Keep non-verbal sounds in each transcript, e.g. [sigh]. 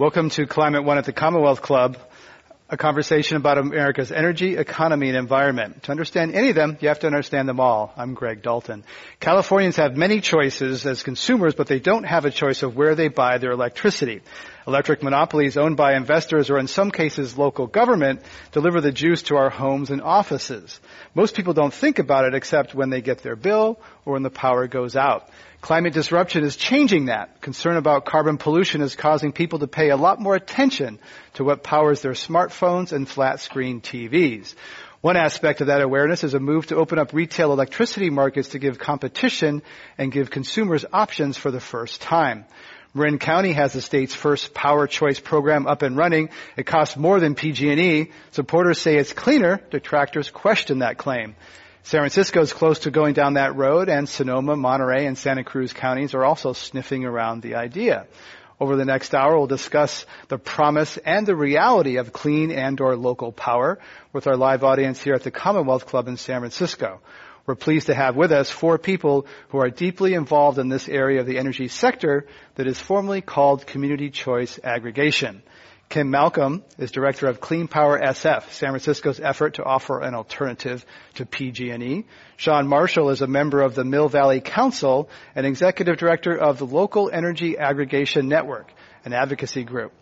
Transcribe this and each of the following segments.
Welcome to Climate One at the Commonwealth Club a conversation about America's energy, economy, and environment. To understand any of them, you have to understand them all. I'm Greg Dalton. Californians have many choices as consumers, but they don't have a choice of where they buy their electricity. Electric monopolies owned by investors or in some cases local government deliver the juice to our homes and offices. Most people don't think about it except when they get their bill or when the power goes out. Climate disruption is changing that. Concern about carbon pollution is causing people to pay a lot more attention to what powers their smartphones and flat screen TVs. One aspect of that awareness is a move to open up retail electricity markets to give competition and give consumers options for the first time. Marin County has the state's first power choice program up and running. It costs more than PG&E. Supporters say it's cleaner. Detractors question that claim. San Francisco is close to going down that road, and Sonoma, Monterey, and Santa Cruz counties are also sniffing around the idea. Over the next hour, we'll discuss the promise and the reality of clean and or local power with our live audience here at the Commonwealth Club in San Francisco. We're pleased to have with us four people who are deeply involved in this area of the energy sector that is formally called community choice aggregation. Kim Malcolm is director of Clean Power SF, San Francisco's effort to offer an alternative to PG&E. Shawn Marshall is a member of the Mill Valley Council and executive director of the Local Energy Aggregation Network, an advocacy group.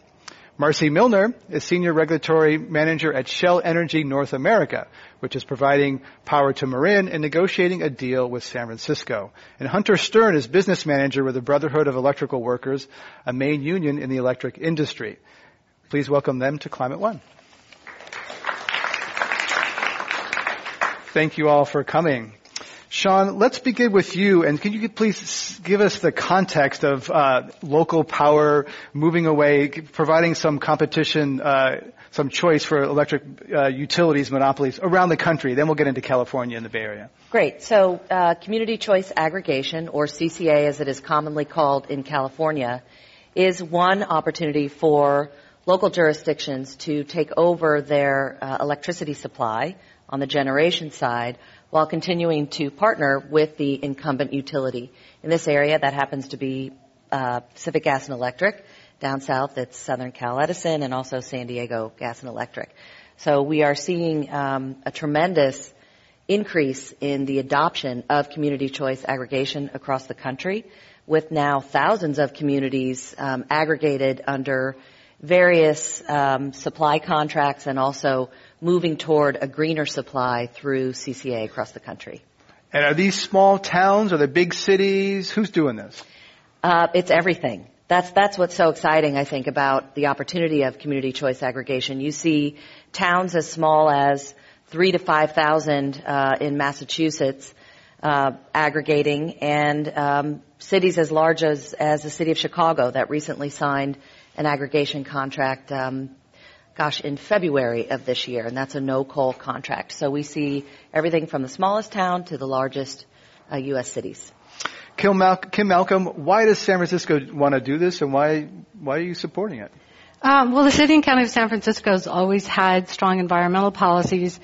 Marcie Milner is Senior Regulatory Manager at Shell Energy North America, which is providing power to Marin and negotiating a deal with San Francisco. And Hunter Stern is Business Manager with the Brotherhood of Electrical Workers, a main union in the electric industry. Please welcome them to Climate One. Thank you all for coming. Shawn, let's begin with you, and can you please give us the context of uh, local power moving away, providing some competition, uh, some choice for electric uh, utilities monopolies around the country? Then we'll get into California and the Bay Area. Great. So, uh, community choice aggregation, or CCA as it is commonly called in California, is one opportunity for local jurisdictions to take over their uh, electricity supply on the generation side while continuing to partner with the incumbent utility. In this area, that happens to be uh, Pacific Gas and Electric. Down south, it's Southern Cal Edison and also San Diego Gas and Electric. So we are seeing um, a tremendous increase in the adoption of community choice aggregation across the country, with now thousands of communities um, aggregated under various um, supply contracts and also moving toward a greener supply through CCA across the country. And are these small towns? Are they big cities? Who's doing this? Uh, it's everything. That's that's what's so exciting, I think, about the opportunity of community choice aggregation. You see towns as small as three to five thousand uh, in Massachusetts uh, aggregating, and um, cities as large as as the city of Chicago that recently signed an aggregation contract, um, gosh, in February of this year, and that's a no coal contract. So we see everything from the smallest town to the largest uh, U.S. cities. Kim, Mal- Kim, Malcolm, why does San Francisco want to do this, and why why are you supporting it? Um, well, the city and county of San Francisco has always had strong environmental policies.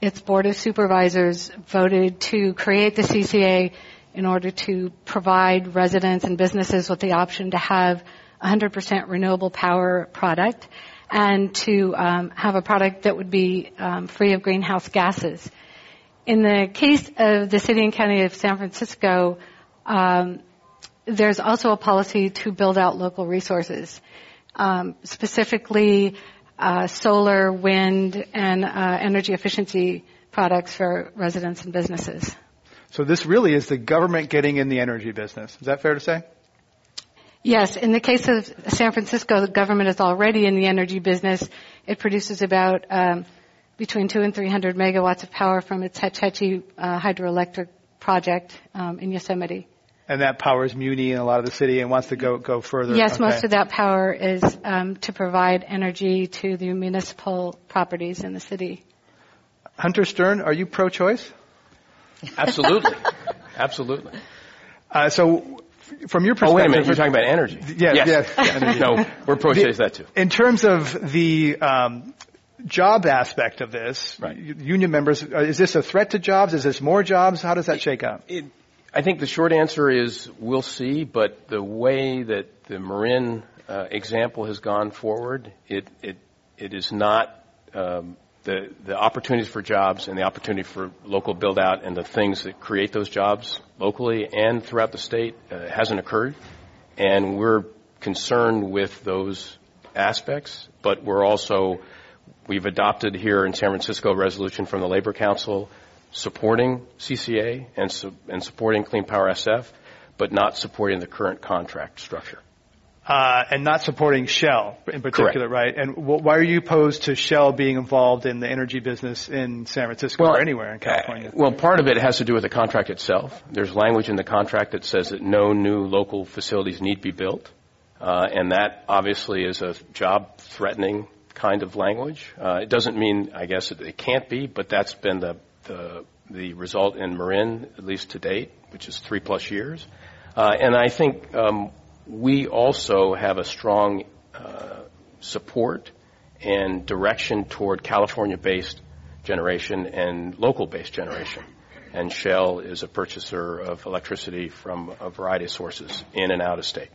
Its board of supervisors voted to create the CCA in order to provide residents and businesses with the option to have 100% renewable power product and to um, have a product that would be um, free of greenhouse gases. In the case of the city and county of San Francisco, um, there's also a policy to build out local resources, um, specifically uh, solar, wind, and uh, energy efficiency products for residents and businesses. So this really is the government getting in the energy business. Is that fair to say? Yes, in the case of San Francisco, the government is already in the energy business. It produces about um, between two and three hundred megawatts of power from its Hetch Hetchy uh, hydroelectric project um, in Yosemite. And that powers Muni and a lot of the city and wants to go go further. Yes, Okay. most of that power is um, to provide energy to the municipal properties in the city. Hunter Stern, are you pro-choice? Absolutely. Absolutely. Uh, so, f- from your Oh, perspective, wait a minute. You're talking about energy. Yes, yes. no, we're pro-choice that too. in terms of the um, job aspect of this, Right. union members, uh, is this a threat to jobs? Is this more jobs? How does that shake out? It, I think the short answer is we'll see, but the way that the Marin uh, example has gone forward, it it it is not um, the the opportunities for jobs and the opportunity for local build out and the things that create those jobs locally and throughout the state uh, hasn't occurred, and we're concerned with those aspects, but we're also we've adopted here in San Francisco a resolution from the Labor Council supporting CCA and, su- and supporting Clean Power SF, but not supporting the current contract structure. Uh, and not supporting Shell in particular, right? And wh- why are you opposed to Shell being involved in the energy business in San Francisco or anywhere in California? uh, well, part of it has to do with the contract itself. There's language in the contract that says that no new local facilities need be built, uh, and that obviously is a job-threatening kind of language. Uh, it doesn't mean, I guess, that it can't be, but that's been the the, the result in Marin, at least to date, which is three plus years. Uh, and I think um, we also have a strong uh, support and direction toward California-based generation and local-based generation. And Shell is a purchaser of electricity from a variety of sources in and out of state.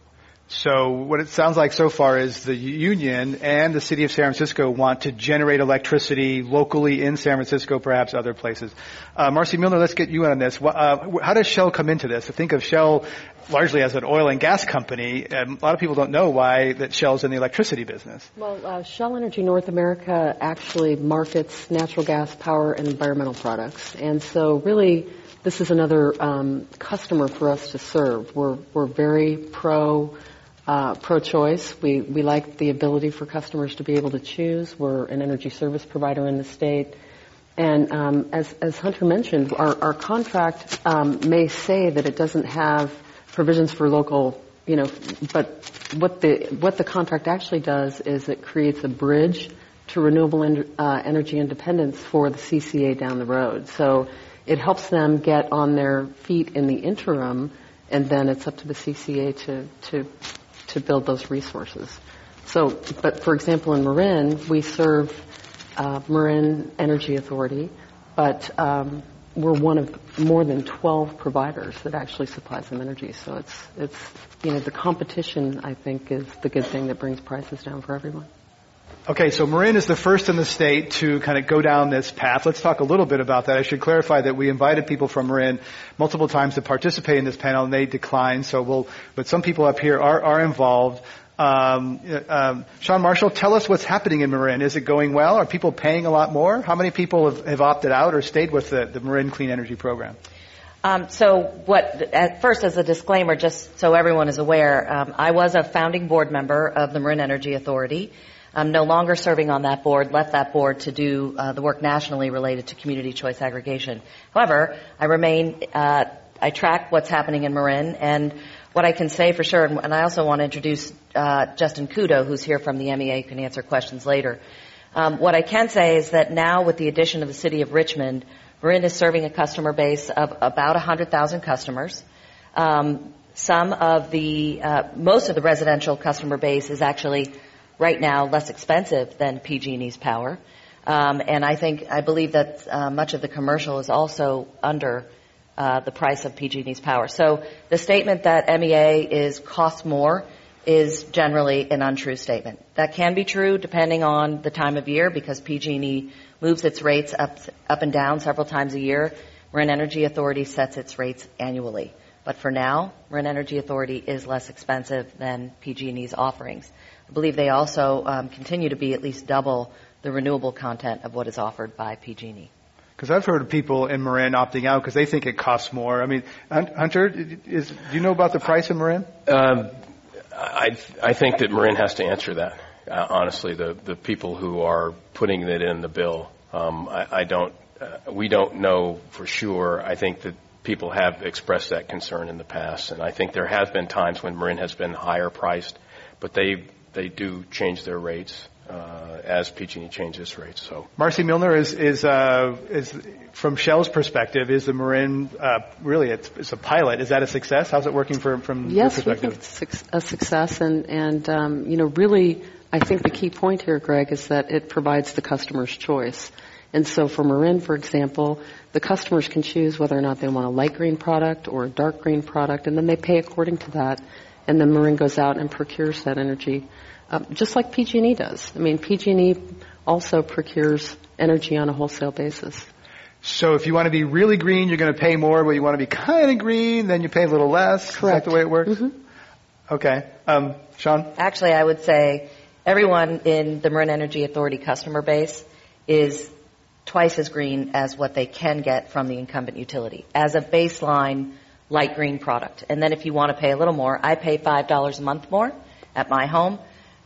So what it sounds like so far is the union and the city of San Francisco want to generate electricity locally in San Francisco, perhaps other places. Uh, Marcie Milner, let's get you in on this. Uh, how does Shell come into this? I think of Shell largely as an oil and gas company. And a lot of people don't know why that Shell's in the electricity business. Well, uh, Shell Energy North America actually markets natural gas, power, and environmental products, and so really, this is another um, customer for us to serve. We're we're very pro. Uh, pro-choice. We we like the ability for customers to be able to choose. We're an energy service provider in the state, and um, as as Hunter mentioned, our our contract um, may say that it doesn't have provisions for local, you know, but what the what the contract actually does is it creates a bridge to renewable en- uh, energy independence for the CCA down the road. So it helps them get on their feet in the interim, and then it's up to the CCA to to to build those resources. So, but for example, in Marin, we serve uh, Marin Energy Authority, but um, we're one of more than 12 providers that actually supplies them energy. So it's it's you know the competition I think is the good thing that brings prices down for everyone. Okay, so Marin is the first in the state to kind of go down this path. Let's talk a little bit about that. I should clarify that we invited people from Marin multiple times to participate in this panel, and they declined. So we'll, but some people up here are are involved. Um, um, Shawn Marshall, tell us what's happening in Marin. Is it going well? Are people paying a lot more? How many people have, have opted out or stayed with the, the Marin Clean Energy Program? Um, so what, at first as a disclaimer, just so everyone is aware, um, I was a founding board member of the Marin Energy Authority. I'm no longer serving on that board, left that board to do uh, the work nationally related to community choice aggregation. However, I remain, uh, I track what's happening in Marin and what I can say for sure, and, I also want to introduce uh, Justin Kudo, who's here from the MEA, who can answer questions later. Um, what I can say is that now with the addition of the city of Richmond, Marin is serving a customer base of about 100,000 customers. Um, some of the, uh, most of the residential customer base is actually right now less expensive than PG&E's power. Um, and I think, I believe that uh, much of the commercial is also under uh, the price of PG&E's power. So the statement that MEA is cost more is generally an untrue statement. That can be true depending on the time of year because PG&E moves its rates up, up and down several times a year. Marin Energy Authority sets its rates annually. But for now, Marin Energy Authority is less expensive than PG&E's offerings. I believe they also um, continue to be at least double the renewable content of what is offered by PG&E. Because I've heard of people in Marin opting out because they think it costs more. I mean, Hunter, is, do you know about the price in Marin? Um, I I think that Marin has to answer that. Uh, honestly, the the people who are putting it in the bill, um, I, I don't. Uh, we don't know for sure. I think that people have expressed that concern in the past, and I think there have been times when Marin has been higher priced, but they they do change their rates uh, as PG&E changes rates. So, Marcie Milner is is uh, is from Shell's perspective, is the Marin uh, really it's, it's, a pilot? Is that a success? How's it working for, from yes, your perspective? Yes, it's a success, and and um, you know really, I think the key point here, Greg, is that it provides the customer's choice. And so for Marin, for example, the customers can choose whether or not they want a light green product or a dark green product, and then they pay according to that. And then Marin goes out and procures that energy uh, just like PG&E does. I mean, PG&E also procures energy on a wholesale basis. So if you want to be really green, you're going to pay more, but you want to be kind of green, then you pay a little less. Correct. Is that the way it works? Mm-hmm. Okay. Um, Shawn? Actually, I would say everyone in the Marin Energy Authority customer base is twice as green as what they can get from the incumbent utility as a baseline light green product. And then if you want to pay a little more, I pay $5 a month more at my home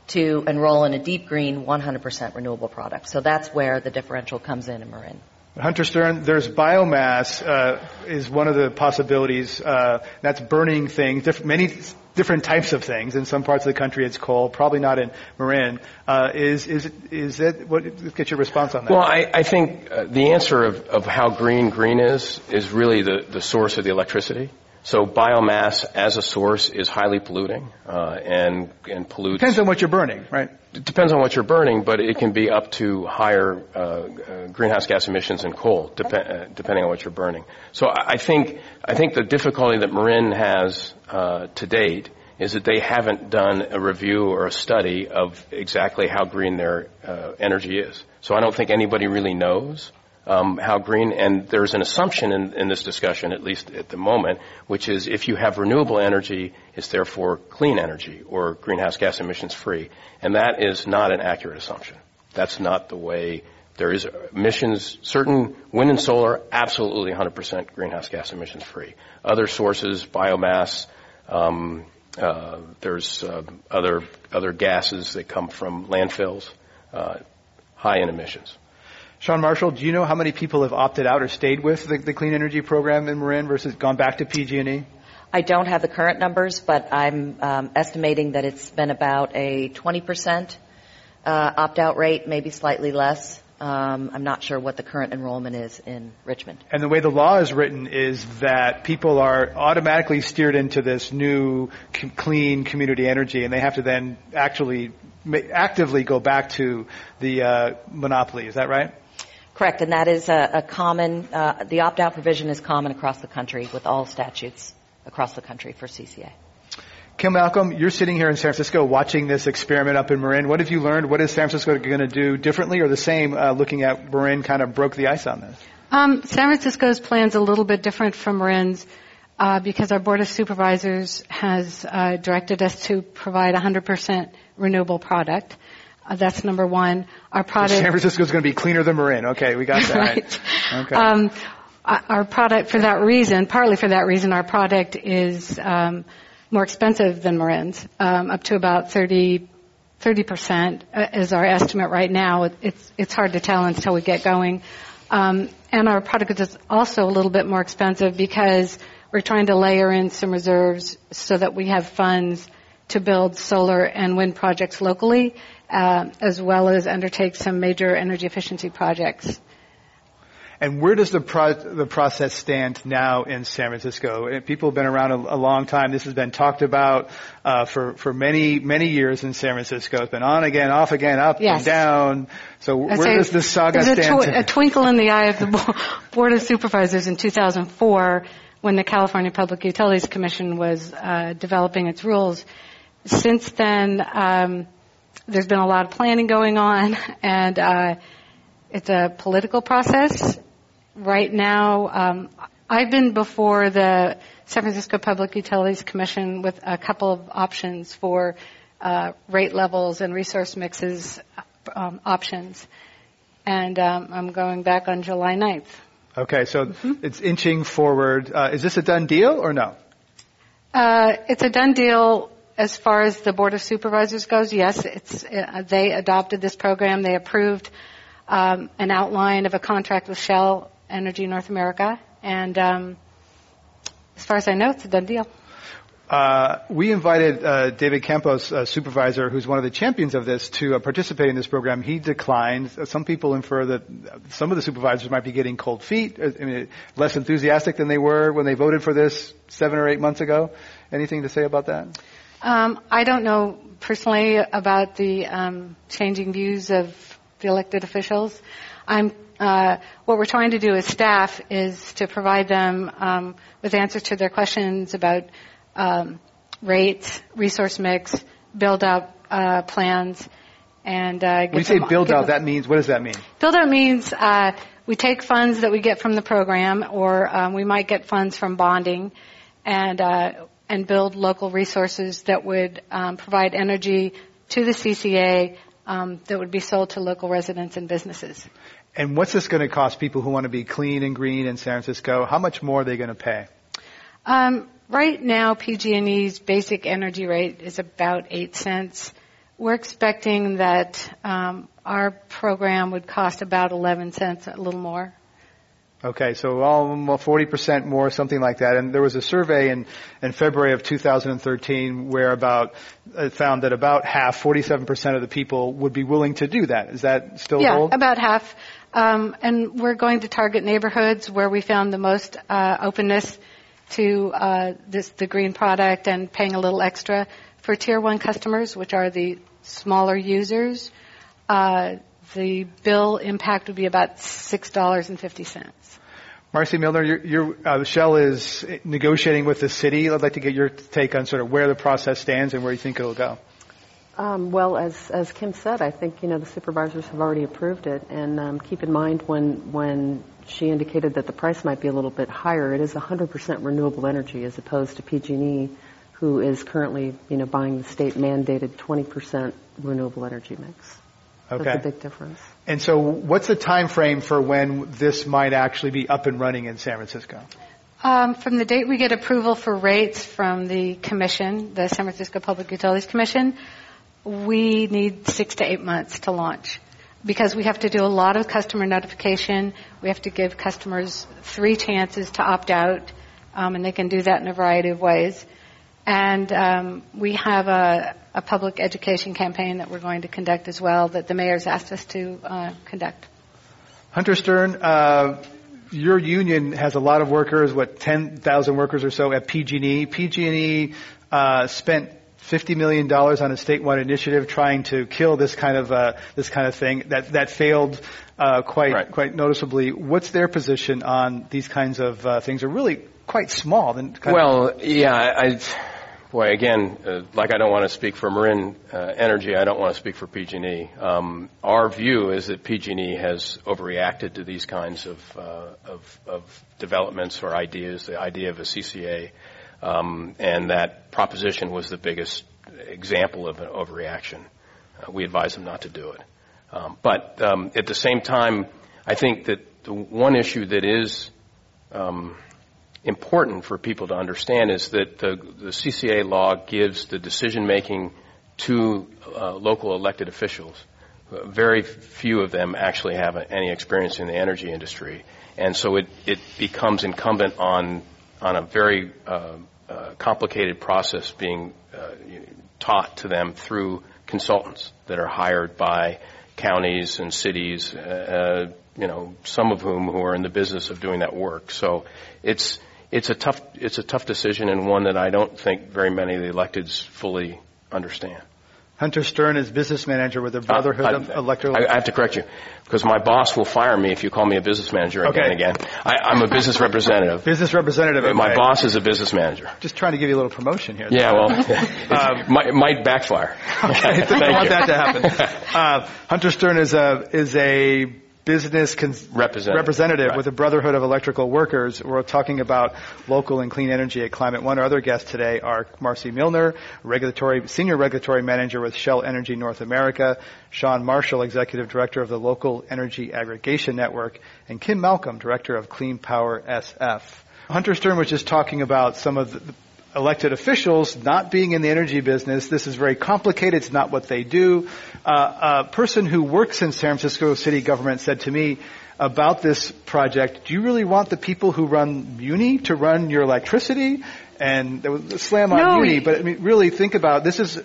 to enroll in a deep green 100% renewable product. So that's where the differential comes in in Marin. Hunter Stern, there's biomass uh, is one of the possibilities. Uh, that's burning things, diff- many different types of things. In some parts of the country, it's coal. Probably not in Marin. Uh, is is is that What? Get your response on that. Well, I, I think uh, the answer of, of how green green is is really the the source of the electricity. So biomass as a source is highly polluting uh, and and pollutes. Depends on what you're burning, right? It depends on what you're burning, but it can be up to higher uh, uh, greenhouse gas emissions than coal, dep- uh, depending on what you're burning. So I think I think the difficulty that Marin has uh, to date is that they haven't done a review or a study of exactly how green their uh, energy is. So I don't think anybody really knows um, how green, and there's an assumption in, in, this discussion, at least at the moment, which is if you have renewable energy, it's therefore clean energy or greenhouse gas emissions free. And that is not an accurate assumption. That's not the way there is emissions, certain wind and solar, absolutely 100% greenhouse gas emissions free. Other sources, biomass, um, uh, there's uh, other other gases that come from landfills, uh, high in emissions. Shawn Marshall, do you know how many people have opted out or stayed with the, the clean energy program in Marin versus gone back to PG&E? I don't have the current numbers, but I'm um, estimating that it's been about a 20% uh, opt-out rate, maybe slightly less. Um, I'm not sure what the current enrollment is in Richmond. And the way the law is written is that people are automatically steered into this new c- clean community energy, and they have to then actually ma- actively go back to the uh, monopoly. Is that right? Correct, and that is a, a common, uh, the opt-out provision is common across the country with all statutes across the country for CCA. Kim Malcolm, you're sitting here in San Francisco watching this experiment up in Marin. What have you learned? What is San Francisco going to do differently or the same uh, looking at Marin kind of broke the ice on this? Um, San Francisco's plan's a little bit different from Marin's uh, because our Board of Supervisors has uh, directed us to provide 100% renewable product. Uh, that's number one. Our product. San Francisco is going to be cleaner than Marin. Okay, we got that. right. Okay. Um, our product, for that reason, partly for that reason, our product is um, more expensive than Marin's, um, up to about 30 percent uh, is our estimate right now. It's it's hard to tell until we get going. Um, and our product is also a little bit more expensive because we're trying to layer in some reserves so that we have funds to build solar and wind projects locally uh, as well as undertake some major energy efficiency projects. And where does the pro- the process stand now in San Francisco? People have been around a, a long time. This has been talked about uh, for for many many years in San Francisco. It's been on again, off again, up yes. and down. So where does this saga stand? There's a, tw- a twinkle in the eye of the Board of Supervisors in 2004 when the California Public Utilities Commission was uh, developing its rules. Since then. Um, there's been a lot of planning going on, [laughs] and uh, it's a political process. Right now, um, I've been before the San Francisco Public Utilities Commission with a couple of options for uh, rate levels and resource mixes um, options, and um, I'm going back on July 9th. Okay, so mm-hmm. it's inching forward. Uh, is this a done deal or no? Uh, it's a done deal as far as the Board of Supervisors goes, yes, it's, uh, they adopted this program. They approved um, an outline of a contract with Shell Energy North America, and um, as far as I know, it's a done deal. Uh, we invited uh, David Campos, uh, supervisor, who's one of the champions of this, to uh, participate in this program. He declined. Some people infer that some of the supervisors might be getting cold feet, uh, I mean, less enthusiastic than they were when they voted for this seven or eight months ago. Anything to say about that? Um, I don't know personally about the um, changing views of the elected officials. I'm uh, what we're trying to do as staff is to provide them um, with answers to their questions about um, rates, resource mix, build out uh, plans, and uh, when you say build out, that means what does that mean? Build out means uh, we take funds that we get from the program, or um, we might get funds from bonding, and uh, and build local resources that would um, provide energy to the CCA um, that would be sold to local residents and businesses. And what's this going to cost people who want to be clean and green in San Francisco? How much more are they going to pay? Um, right now, PG&E's basic energy rate is about eight cents. We're expecting that um, our program would cost about 11 cents, a little more. Okay, so almost 40% more, something like that. And there was a survey in, in February of 2013 where about, it found that about half, 47% of the people would be willing to do that. Is that still yeah, hold? about half. Um, and we're going to target neighborhoods where we found the most uh, openness to uh, this, the green product and paying a little extra. For tier one customers, which are the smaller users, uh, the bill impact would be about $6.50. Marcie Milner, your, your uh, Shell is negotiating with the city. I'd like to get your take on sort of where the process stands and where you think it'll go. Um, well, as as Kim said, I think you know the supervisors have already approved it, and um, keep in mind when when she indicated that the price might be a little bit higher, it is 100% renewable energy as opposed to PG&E, who is currently you know buying the state mandated 20% renewable energy mix. Okay. That's a big difference. And so, what's the time frame for when this might actually be up and running in San Francisco? Um, from the date we get approval for rates from the commission, the San Francisco Public Utilities Commission, we need six to eight months to launch because we have to do a lot of customer notification. We have to give customers three chances to opt out, um, and they can do that in a variety of ways. And um, we have a, a, public education campaign that we're going to conduct as well that the mayor's asked us to uh, conduct. Hunter Stern, uh, your union has a lot of workers, what, 10,000 workers or so at PG&E. PG&E uh, spent $50 million on a statewide initiative trying to kill this kind of, uh, this kind of thing that, that failed uh, quite, right. quite noticeably. What's their position on these kinds of uh, things are really quite small. well, yeah, I, boy, again, uh, like I don't want to speak for Marin uh, Energy, I don't want to speak for PG&E. Um, our view is that PG&E has overreacted to these kinds of, uh, of, of developments or ideas. The idea of a CCA, um, and that proposition was the biggest example of an overreaction. Uh, we advise them not to do it. Um, but um, at the same time, I think that the one issue that is um, important for people to understand is that the, the CCA law gives the decision making to uh, local elected officials. Uh, very few of them actually have any experience in the energy industry, and so it, it becomes incumbent on on a very uh, uh complicated process being uh, taught to them through consultants that are hired by counties and cities, uh, you know, some of whom who are in the business of doing that work. So it's it's a tough it's a tough decision and one that I don't think very many of the electeds fully understand. Hunter Stern is business manager with the Brotherhood uh, I, of Electrical. I, I, have to correct you because my boss will fire me if you call me a business manager okay. again and again. I, am a business representative. business representative. My boss is a business manager. Just trying to give you a little promotion here. Yeah, well, [laughs] um, might, might, backfire. Okay, [laughs] I don't want that to happen. [laughs] Uh, Hunter Stern is a is a business cons- representative, representative right. with the Brotherhood of Electrical Workers. We're talking about local and clean energy at Climate One. Our other guests today are Marcie Milner, regulatory senior regulatory manager with Shell Energy North America, Shawn Marshall, executive director of the Local Energy Aggregation Network, and Kim Malcolm, director of Clean Power SF. Hunter Stern was just talking about some of the elected officials not being in the energy business. This is very complicated. It's not what they do. Uh, a person who works in San Francisco city government said to me about this project, do you really want the people who run Muni to run your electricity? And there was a slam on No, Muni, but I mean, really think about this is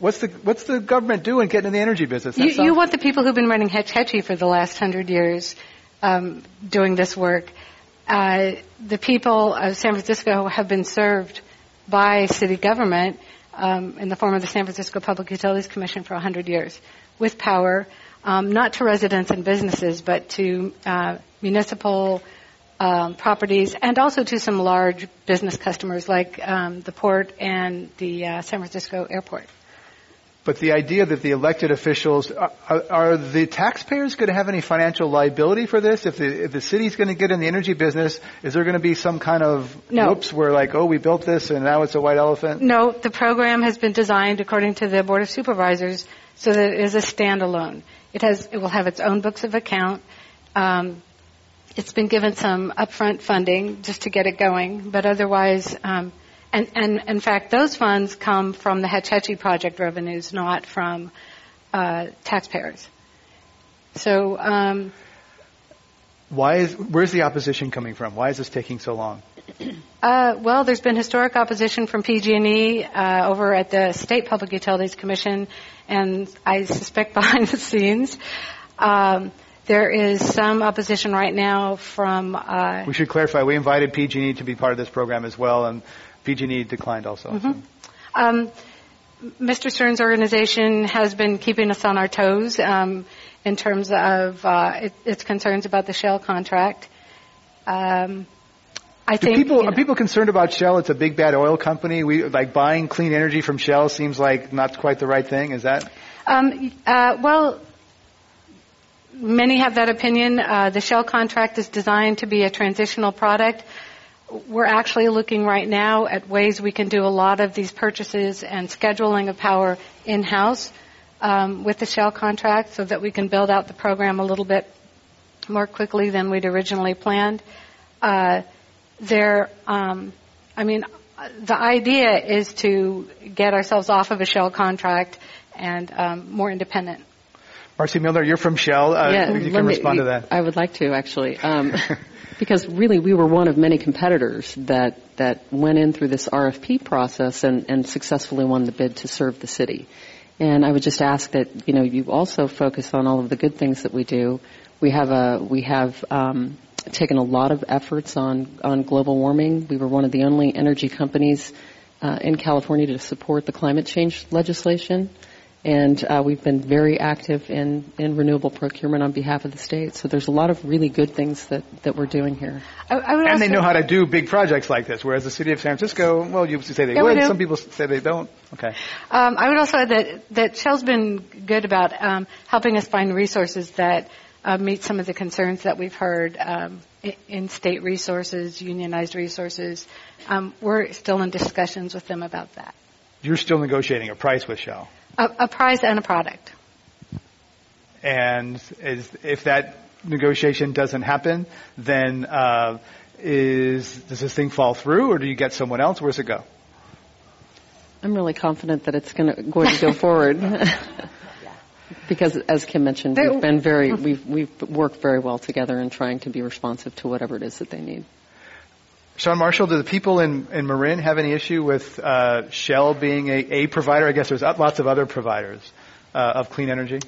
what's the what's the government doing getting in the energy business? You, you want the people who've been running Hetch Hetchy for the last hundred years um, doing this work. Uh, the people of San Francisco have been served by city government um, in the form of the San Francisco Public Utilities Commission for 100 years with power, um, not to residents and businesses, but to uh, municipal um, properties and also to some large business customers like um, the port and the uh, San Francisco airport. But the idea that the elected officials are, are the taxpayers going to have any financial liability for this? If the if the city's going to get in the energy business, is there going to be some kind of No. whoops where like, oh, we built this and now it's a white elephant? No, the program has been designed according to the Board of Supervisors so that it is a standalone. It has, it will have its own books of account. Um, it's been given some upfront funding just to get it going, but otherwise, um, and, and in fact, those funds come from the Hetch Hetchy project revenues, not from uh, taxpayers. So um, Why is where's the opposition coming from? Why is this taking so long? Uh, well, there's been historic opposition from PG&E uh, over at the State Public Utilities Commission, and I suspect [laughs] behind the scenes. Um, there is some opposition right now from. Uh, We should clarify. We invited PG&E to be part of this program as well, and PG&E declined also. so. um, Mr. Stern's organization has been keeping us on our toes um, in terms of uh, it, its concerns about the Shell contract. Um, I Do think people you know- are people concerned about Shell? It's a big bad oil company. We like buying clean energy from Shell seems like not quite the right thing. Is that? Um, uh, well, many have that opinion. Uh, the Shell contract is designed to be a transitional product. We're actually looking right now at ways we can do a lot of these purchases and scheduling of power in-house um, with the Shell contract so that we can build out the program a little bit more quickly than we'd originally planned. Uh, there, um, I mean, the idea is to get ourselves off of a Shell contract and um, more independent. Marcie Milner, you're from Shell. Uh, yeah, you can me- respond to that. I would like to actually, um, [laughs] because really we were one of many competitors that that went in through this RFP process and, and successfully won the bid to serve the city. And I would just ask that you know you also focus on all of the good things that we do. We have a we have um, taken a lot of efforts on on global warming. We were one of the only energy companies uh, in California to support the climate change legislation. And uh, we've been very active in, in renewable procurement on behalf of the state. So there's a lot of really good things that, that we're doing here. I, I would And they know how to do big projects like this, whereas the city of San Francisco, well, you say they Yeah, would. Some people say they don't. Okay. Um, I would also add that, that Shell's been good about um, helping us find resources that uh, meet some of the concerns that we've heard um, in state resources, unionized resources. Um, we're still in discussions with them about that. You're still negotiating a price with Shell. A, a price and a product. And is, if that negotiation doesn't happen, then uh, is does this thing fall through, or do you get someone else? Where's it go? I'm really confident that it's gonna, going to go forward. [laughs] [laughs] because as Kim mentioned, we've been very, [laughs] we've, we've worked very well together in trying to be responsive to whatever it is that they need. Shawn Marshall, do the people in, in Marin have any issue with uh, Shell being a, a provider? I guess there's lots of other providers uh, of clean energy.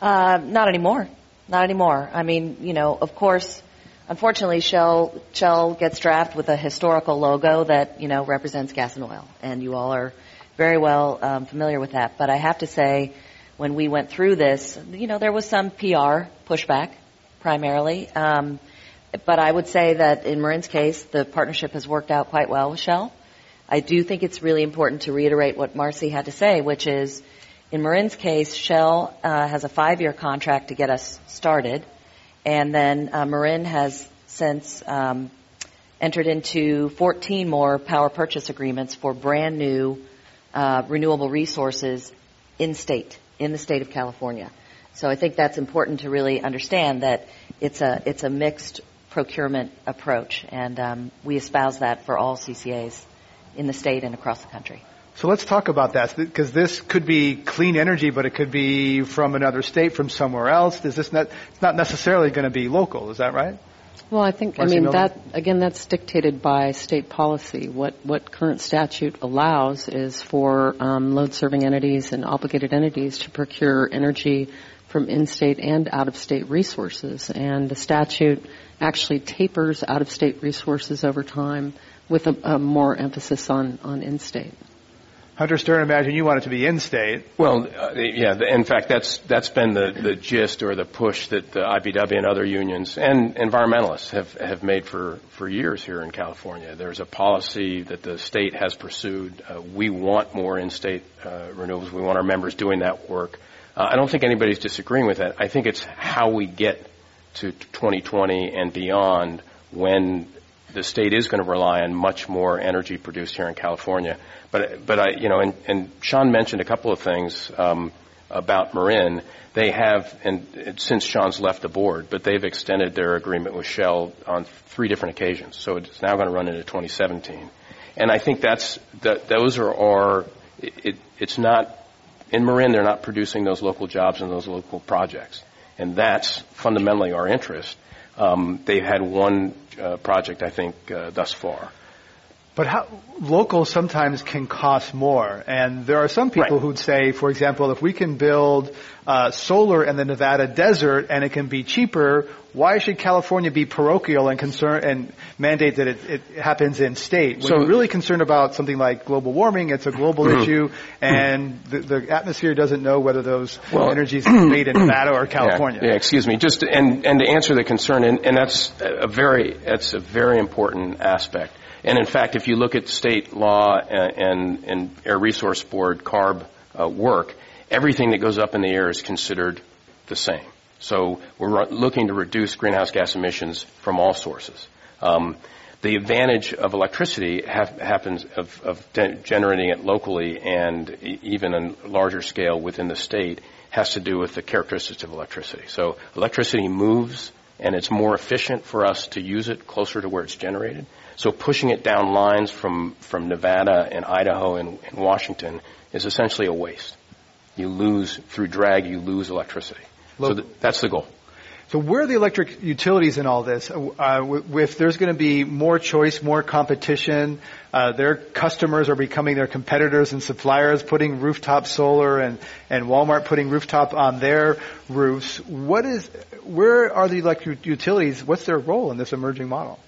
Uh, not anymore. Not anymore. I mean, you know, of course, unfortunately, Shell Shell gets drafted with a historical logo that you know represents gas and oil, and you all are very well um, familiar with that. But I have to say, when we went through this, you know, there was some PR pushback, primarily. Um, but I would say that in Marin's case, the partnership has worked out quite well with Shell. I do think it's really important to reiterate what Marcie had to say, which is, in Marin's case, Shell uh, has a five-year contract to get us started, and then uh, Marin has since um, entered into 14 more power purchase agreements for brand new uh, renewable resources in state, in the state of California. So I think that's important to really understand that it's a it's a mixed procurement approach, and um, we espouse that for all CCAs in the state and across the country. So let's talk about that because this could be clean energy, but it could be from another state, from somewhere else. Is this not, it's not necessarily going to be local? Is that right? Well, I think, Marcie I mean, that, again, that's dictated by state policy. What, what current statute allows is for um, load serving entities and obligated entities to procure energy from in-state and out-of-state resources. And the statute actually tapers out-of-state resources over time with a, a more emphasis on, on in-state. Hunter Stern, imagine you want it to be in-state. Well, uh, yeah. In fact, that's that's been the, the gist or the push that the IBEW and other unions and environmentalists have have made for for years here in California. There's a policy that the state has pursued. Uh, we want more in-state uh, renewables. We want our members doing that work. Uh, I don't think anybody's disagreeing with that. I think it's how we get to 2020 and beyond when the state is going to rely on much more energy produced here in California. But but I you know and, and Shawn mentioned a couple of things um, about Marin. They have and since Shawn's left the board, but they've extended their agreement with Shell on three different occasions. So it's now going to run into 2017. And I think that's that those are our it, it's not in Marin they're not producing those local jobs and those local projects. And that's fundamentally our interest. Um, they've had one uh, project, I think, uh, thus far. But how, local sometimes can cost more, and there are some people right. who'd say, for example, if we can build uh, solar in the Nevada desert and it can be cheaper, why should California be parochial and concern and mandate that it, it happens in state? When so, you're really concerned about something like global warming, it's a global mm-hmm. issue, and the, the, atmosphere doesn't know whether those well, energies [clears throat] are made in Nevada or California. Yeah, yeah, excuse me. Just and and to answer the concern, and, and that's a very that's a very important aspect and in fact, if you look at state law and, and Air Resource Board CARB uh, work, everything that goes up in the air is considered the same. So we're looking to reduce greenhouse gas emissions from all sources. Um, the advantage of electricity have, happens of, of de- generating it locally and e- even on larger scale within the state has to do with the characteristics of electricity. So electricity moves and it's more efficient for us to use it closer to where it's generated. So pushing it down lines from, from Nevada and Idaho and, and Washington is essentially a waste. You lose, through drag, you lose electricity. so th- that's the goal. So where are the electric utilities in all this? Uh, if there's going to be more choice, more competition, uh, their customers are becoming their competitors and suppliers, putting rooftop solar, and and Walmart putting rooftop on their roofs. What is? Where are the electric utilities? What's their role in this emerging model?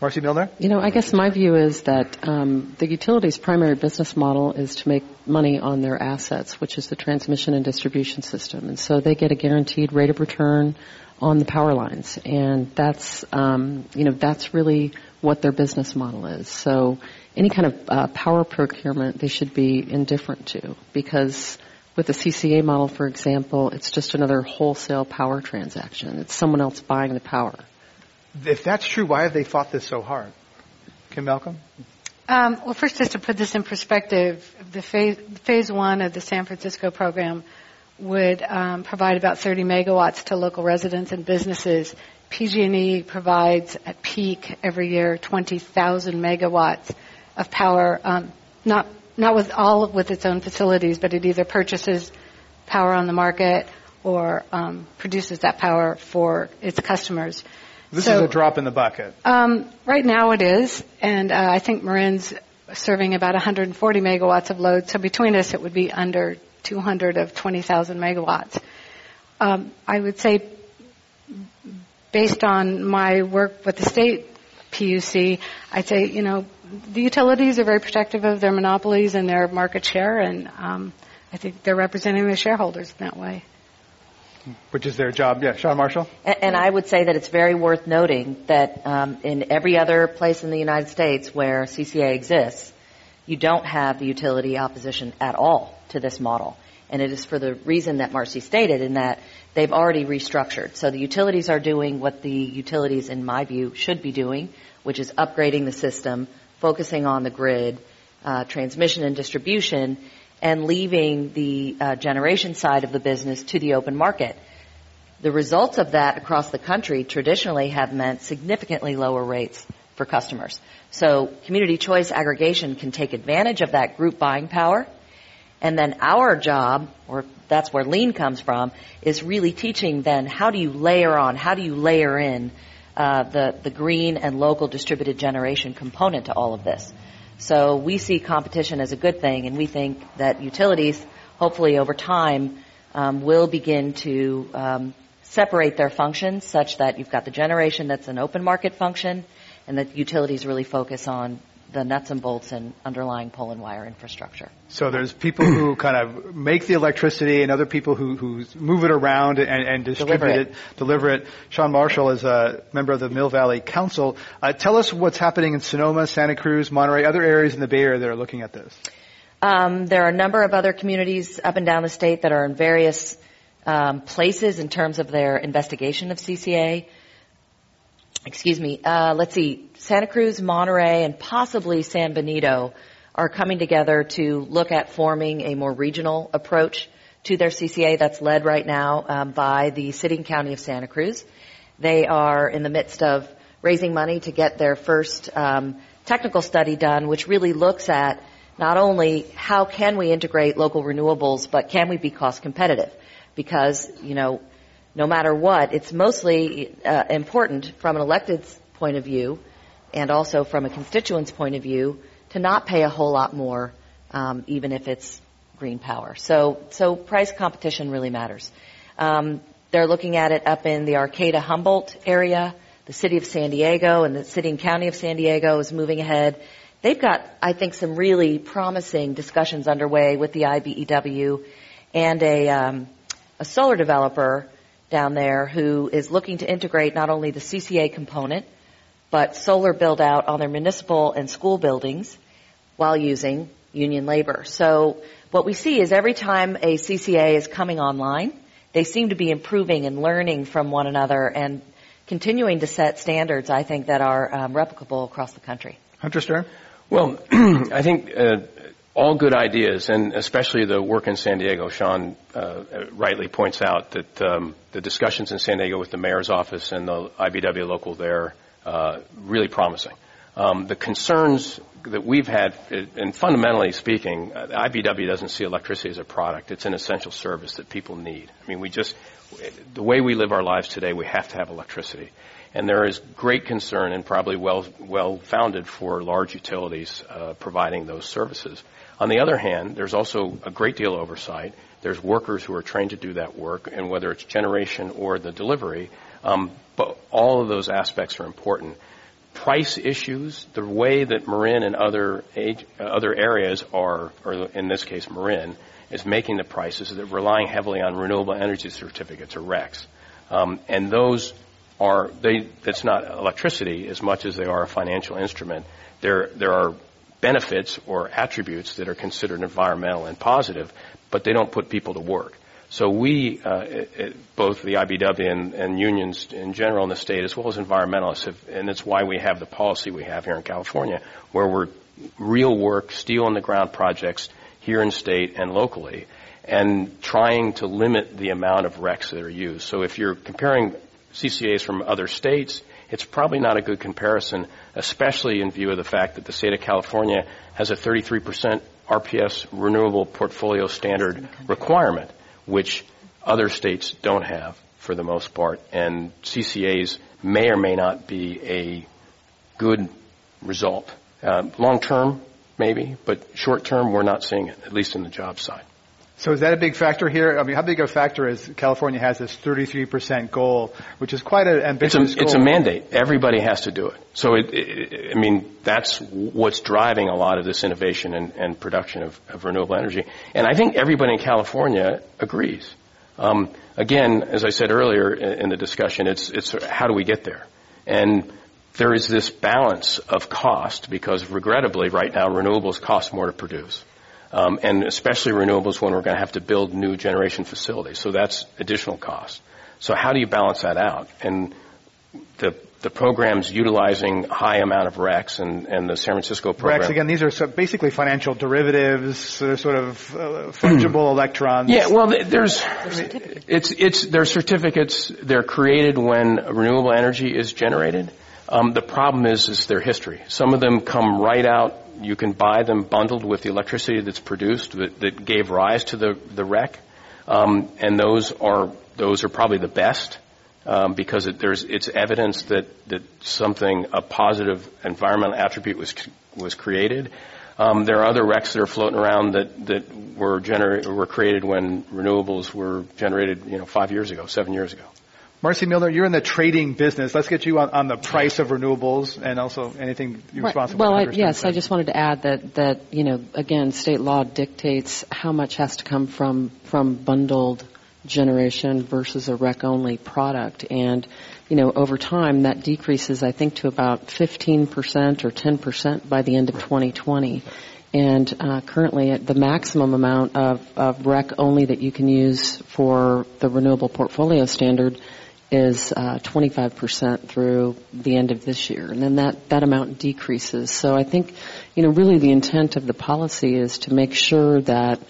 Marcie Milner? You know, I guess my view is that um, the utility's primary business model is to make money on their assets, which is the transmission and distribution system. And so they get a guaranteed rate of return on the power lines. And that's, um, you know, that's really what their business model is. So any kind of uh, power procurement they should be indifferent to because with the CCA model, for example, it's just another wholesale power transaction. It's someone else buying the power if that's true, why have they fought this so hard? Kim Malcolm? Um, well, first, just to put this in perspective, the phase, phase one of the San Francisco program would um, provide about 30 megawatts to local residents and businesses. PG&E provides at peak every year 20,000 megawatts of power, um, not not with all of with its own facilities, but it either purchases power on the market or um, produces that power for its customers. This so, is a drop in the bucket. Um, right now it is, and uh, I think Marin's serving about 140 megawatts of load. So between us, it would be under 200 of 20,000 megawatts. Um, I would say, based on my work with the state PUC, I'd say you know the utilities are very protective of their monopolies and their market share, and um, I think they're representing their shareholders in that way which is their job. Yeah, Shawn Marshall? And, and I would say that it's very worth noting that um, in every other place in the United States where CCA exists, you don't have the utility opposition at all to this model. And it is for the reason that Marcie stated in that they've already restructured. So the utilities are doing what the utilities, in my view, should be doing, which is upgrading the system, focusing on the grid, uh, transmission and distribution, and leaving the uh, generation side of the business to the open market. The results of that across the country traditionally have meant significantly lower rates for customers. So community choice aggregation can take advantage of that group buying power. And then our job, or that's where LEAN comes from, is really teaching then how do you layer on, how do you layer in uh, the, the green and local distributed generation component to all of this. So we see competition as a good thing, and we think that utilities, hopefully over time, um, will begin to um, separate their functions such that you've got the generation that's an open market function, and that utilities really focus on the nuts and bolts and underlying pole and wire infrastructure. So there's people who [clears throat] kind of make the electricity and other people who, who move it around and, and distribute Deliver it. it. deliver it. Shawn Marshall is a member of the Mill Valley Council. Uh, tell us what's happening in Sonoma, Santa Cruz, Monterey, other areas in the Bay Area that are looking at this. Um, there are a number of other communities up and down the state that are in various um, places in terms of their investigation of CCA. Excuse me. Uh, let's see. Santa Cruz, Monterey, and possibly San Benito are coming together to look at forming a more regional approach to their CCA that's led right now um, by the City and County of Santa Cruz. They are in the midst of raising money to get their first um, technical study done, which really looks at not only how can we integrate local renewables, but can we be cost competitive? Because, you know, no matter what, it's mostly uh, important from an elected's point of view and also from a constituent's point of view to not pay a whole lot more, um, even if it's green power. So, so price competition really matters. Um, they're looking at it up in the Arcata Humboldt area. The city of San Diego and the city and county of San Diego is moving ahead. They've got, I think, some really promising discussions underway with the IBEW and a, um, a solar developer down there who is looking to integrate not only the CCA component, but solar build out on their municipal and school buildings while using union labor. So what we see is every time a CCA is coming online, they seem to be improving and learning from one another and continuing to set standards, I think, that are um, replicable across the country. Hunter Stern? Well, [clears throat] I think uh, all good ideas, and especially the work in San Diego. Shawn uh, rightly points out that um, the discussions in San Diego with the mayor's office and the IBEW local there uh, really promising. Um, the concerns that we've had, and fundamentally speaking, uh, IBEW doesn't see electricity as a product. It's an essential service that people need. I mean, we just, the way we live our lives today, we have to have electricity. And there is great concern and probably well, well founded for large utilities uh, providing those services. On the other hand, there's also a great deal of oversight. There's workers who are trained to do that work, and whether it's generation or the delivery, um, but all of those aspects are important price issues, the way that Marin and other age, uh, other areas are, or in this case Marin, is making the prices, is they're relying heavily on renewable energy certificates or RECs. Um, and those are, they, that's not electricity as much as they are a financial instrument. There, there are benefits or attributes that are considered environmental and positive, but they don't put people to work. So we, uh, it, both the IBEW and, and, unions in general in the state, as well as environmentalists, have, and it's why we have the policy we have here in California, where we're real work, steel on the ground projects here in state and locally, and trying to limit the amount of RECs that are used. So if you're comparing CCAs from other states, it's probably not a good comparison, especially in view of the fact that the state of California has a 33% RPS renewable portfolio standard requirement which other states don't have for the most part. And CCAs may or may not be a good result. Uh, long term, maybe, but short term, we're not seeing it, at least in the job side. So is that a big factor here? I mean, how big a factor is California has this 33% goal, which is quite an ambitious it's a, goal. It's a mandate. Everybody has to do it. So, it, it, I mean, that's what's driving a lot of this innovation and, and production of, of, renewable energy. And I think everybody in California agrees. Um, again, as I said earlier in, in the discussion, it's, it's how do we get there? And there is this balance of cost because regrettably right now renewables cost more to produce um, and especially renewables when we're going to have to build new generation facilities. So that's additional cost. So how do you balance that out? And the the programs utilizing high amount of RECs and, and the San Francisco program. RECs again, these are so basically financial derivatives, they're sort of uh, fungible [clears throat] electrons. Yeah, well, there's it's it's they're certificates. They're created when renewable energy is generated. Um, the problem is, is their history. Some of them come right out. You can buy them bundled with the electricity that's produced that, that gave rise to the the REC, um, and those are those are probably the best um, because it, there's it's evidence that that something a positive environmental attribute was was created. Um, there are other RECs that are floating around that that were gener- were created when renewables were generated, you know, five years ago, seven years ago. Marcie Milner, you're in the trading business. Let's get you on, on the price of renewables and also anything you're responsible. Well, I, yes, I just wanted to add that that you know again, state law dictates how much has to come from from bundled generation versus a rec only product, and you know over time that decreases, I think, to about 15% or 10% by the end of 2020. And uh, currently, the maximum amount of, of rec only that you can use for the renewable portfolio standard is uh, 25% through the end of this year, and then that that amount decreases. So I think, you know, really the intent of the policy is to make sure that,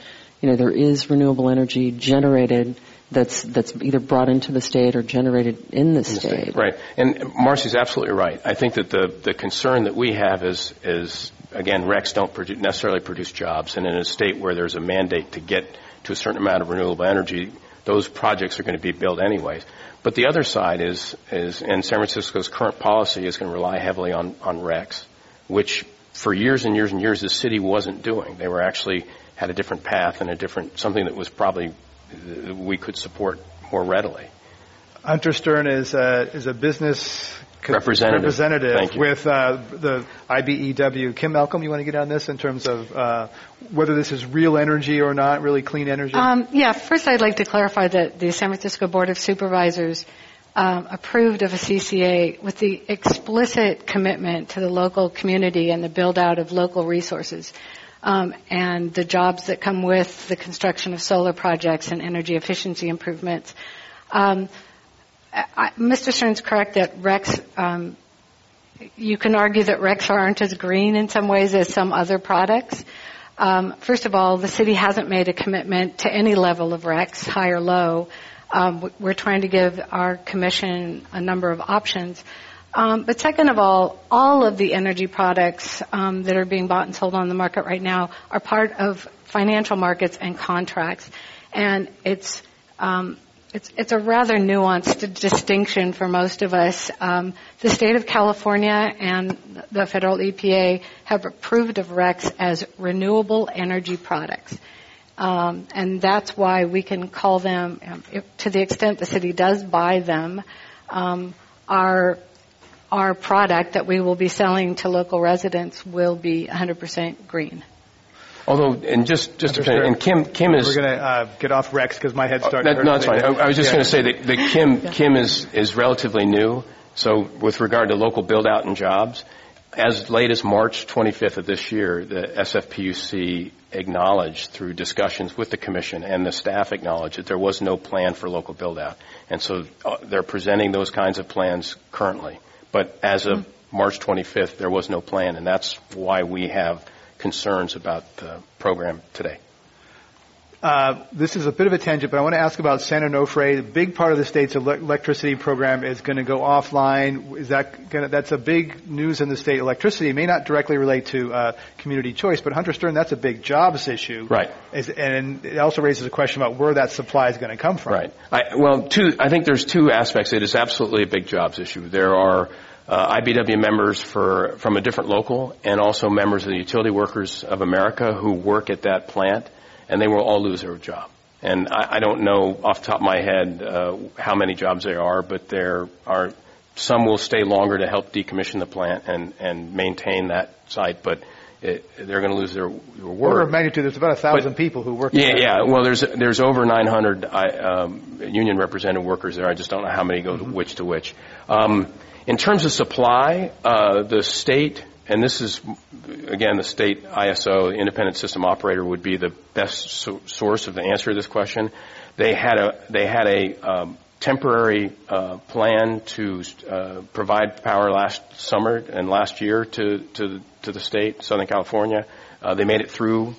you know, there is renewable energy generated that's that's either brought into the state or generated in the, in state. the state. Right, and Marcie's absolutely right. I think that the the concern that we have is is again, RECs don't produce, necessarily produce jobs, and in a state where there's a mandate to get to a certain amount of renewable energy, those projects are going to be built anyways. But the other side is, is and San Francisco's current policy is going to rely heavily on, on RECs, which for years and years and years the city wasn't doing. They were actually had a different path and a different, something that was probably, we could support more readily. Hunter Stern is a, is a business representative, representative with uh, the IBEW. Kim Malcolm, you want to get on this in terms of uh, whether this is real energy or not, really clean energy? Um, yeah, first I'd like to clarify that the San Francisco Board of Supervisors um, approved of a CCA with the explicit commitment to the local community and the build out of local resources. Um, and the jobs that come with the construction of solar projects and energy efficiency improvements. Um, I, Mr. Stern's correct that RECs, um, you can argue that RECs aren't as green in some ways as some other products. Um, first of all, the city hasn't made a commitment to any level of RECs, high or low. Um, we're trying to give our commission a number of options. Um, but second of all, all of the energy products um, that are being bought and sold on the market right now are part of financial markets and contracts. And it's um, it's, it's a rather nuanced distinction for most of us. Um, the state of California and the federal EPA have approved of RECs as renewable energy products. Um, and that's why we can call them, um, if, to the extent the city does buy them, um, our our product that we will be selling to local residents will be 100% green. Although, and just just to finish, and Kim Kim is we're going to uh, get off RECs because my head's starting. Uh, that, no, that's fine. I, I, was just yeah. going to say that, that Kim yeah. Kim is is relatively new. So with regard to local build out and jobs, as late as March 25th of this year, the SFPUC acknowledged through discussions with the commission and the staff acknowledged that there was no plan for local build out, and so uh, they're presenting those kinds of plans currently. But as of mm-hmm. March 25th, there was no plan, and that's why we have concerns about the program today. Uh, this is a bit of a tangent, but I want to ask about San Onofre. A big part of the state's electricity program is going to go offline. Is that going to, that's a big news in the state. Electricity it may not directly relate to uh, community choice, but Hunter Stern, that's a big jobs issue. Right. Is, and it also raises a question about where that supply is going to come from. Right. I, well, two, I think there's two aspects. It is absolutely a big jobs issue. There are uh, IBEW members for, from a different local and also members of the Utility Workers of America who work at that plant, and they will all lose their job. And I, I don't know off the top of my head uh, how many jobs there are, but there are some will stay longer to help decommission the plant and, and maintain that site, but it, they're going to lose their, their work. Order of magnitude, there's about a thousand but, people who work. Yeah, yeah. Well, there's there's over 900 I, um, union represented workers there. I just don't know how many go mm-hmm. to which to which. Um, in terms of supply, uh, the state, and this is again the state ISO, the independent system operator, would be the best so- source of the answer to this question. They had a they had a um, temporary uh, plan to uh, provide power last summer and last year to to to the state, Southern California. Uh, they made it through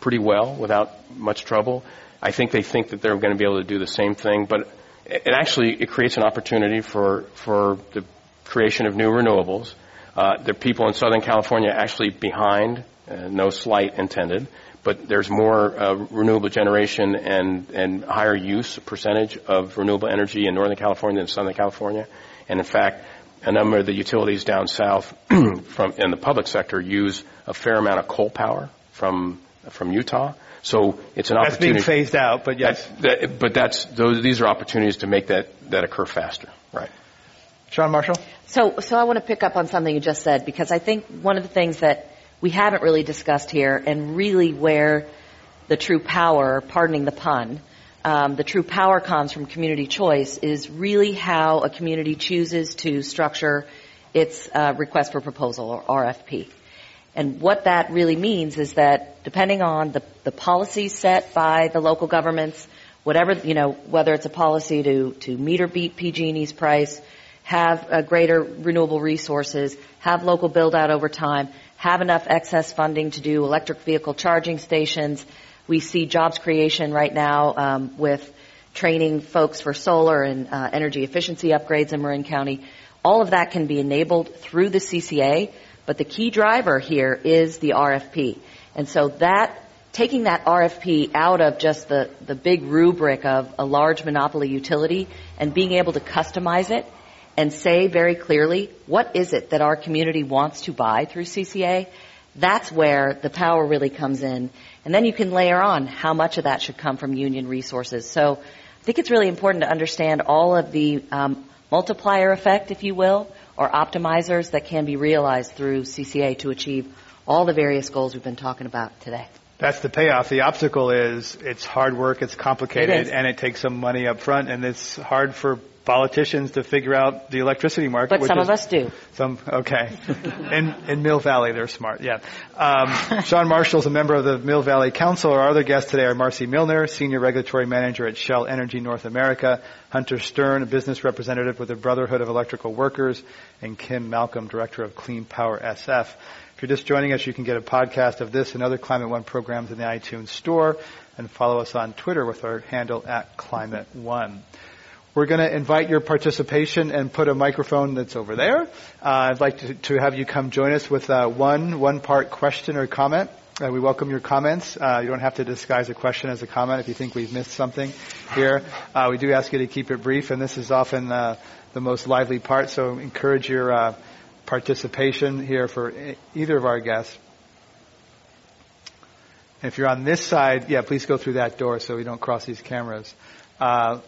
pretty well without much trouble. I think they think that they're going to be able to do the same thing, but it actually it creates an opportunity for for the creation of new renewables. Uh, there are people in Southern California actually behind, uh, no slight intended, but there's more uh, renewable generation and, and higher use percentage of renewable energy in Northern California than Southern California. And in fact, a number of the utilities down south [clears throat] from in the public sector use a fair amount of coal power from from Utah. So it's an That's opportunity. That's being phased out, but yes. That- that- but that's those. These are opportunities to make that that occur faster. Right. Shawn Marshall? So, so I want to pick up on something you just said because I think one of the things that we haven't really discussed here, and really where the true power, pardoning the pun, um, the true power comes from community choice, is really how a community chooses to structure its uh, request for proposal or RFP. And what that really means is that depending on the, the policies set by the local governments, whatever, you know, whether it's a policy to, to meet or beat PG&E's price, have uh, greater renewable resources, have local build out over time, have enough excess funding to do electric vehicle charging stations. We see jobs creation right now um, with training folks for solar and uh, energy efficiency upgrades in Marin County. All of that can be enabled through the CCA, but the key driver here is the RFP. And so that taking that RFP out of just the, the big rubric of a large monopoly utility and being able to customize it and say very clearly what is it that our community wants to buy through CCA, that's where the power really comes in. And then you can layer on how much of that should come from union resources. So I think it's really important to understand all of the um, multiplier effect, if you will, or optimizers that can be realized through CCA to achieve all the various goals we've been talking about today. That's the payoff. The obstacle is it's hard work, it's complicated, It and it takes some money up front, and it's hard for politicians to figure out the electricity market. But some is- of us do. Some okay. in in Mill Valley, they're smart. Yeah. Um, Shawn Marshall's a member of the Mill Valley Council. Our other guests today are Marcie Milner, senior regulatory manager at Shell Energy North America, Hunter Stern, a business representative with the Brotherhood of Electrical Workers, and Kim Malcolm, director of Clean Power SF. If you're just joining us, you can get a podcast of this and other Climate One programs in the iTunes Store, and follow us on Twitter with our handle at Climate One. We're going to invite your participation and put a microphone that's over there. Uh, I'd like to, to have you come join us with uh, one one part question or comment. Uh, we welcome your comments. Uh, you don't have to disguise a question as a comment if you think we've missed something here. Uh, we do ask you to keep it brief, and this is often the most lively part. So encourage your uh, participation here for either of our guests. If you're on this side, yeah, please go through that door so we don't cross these cameras. Uh,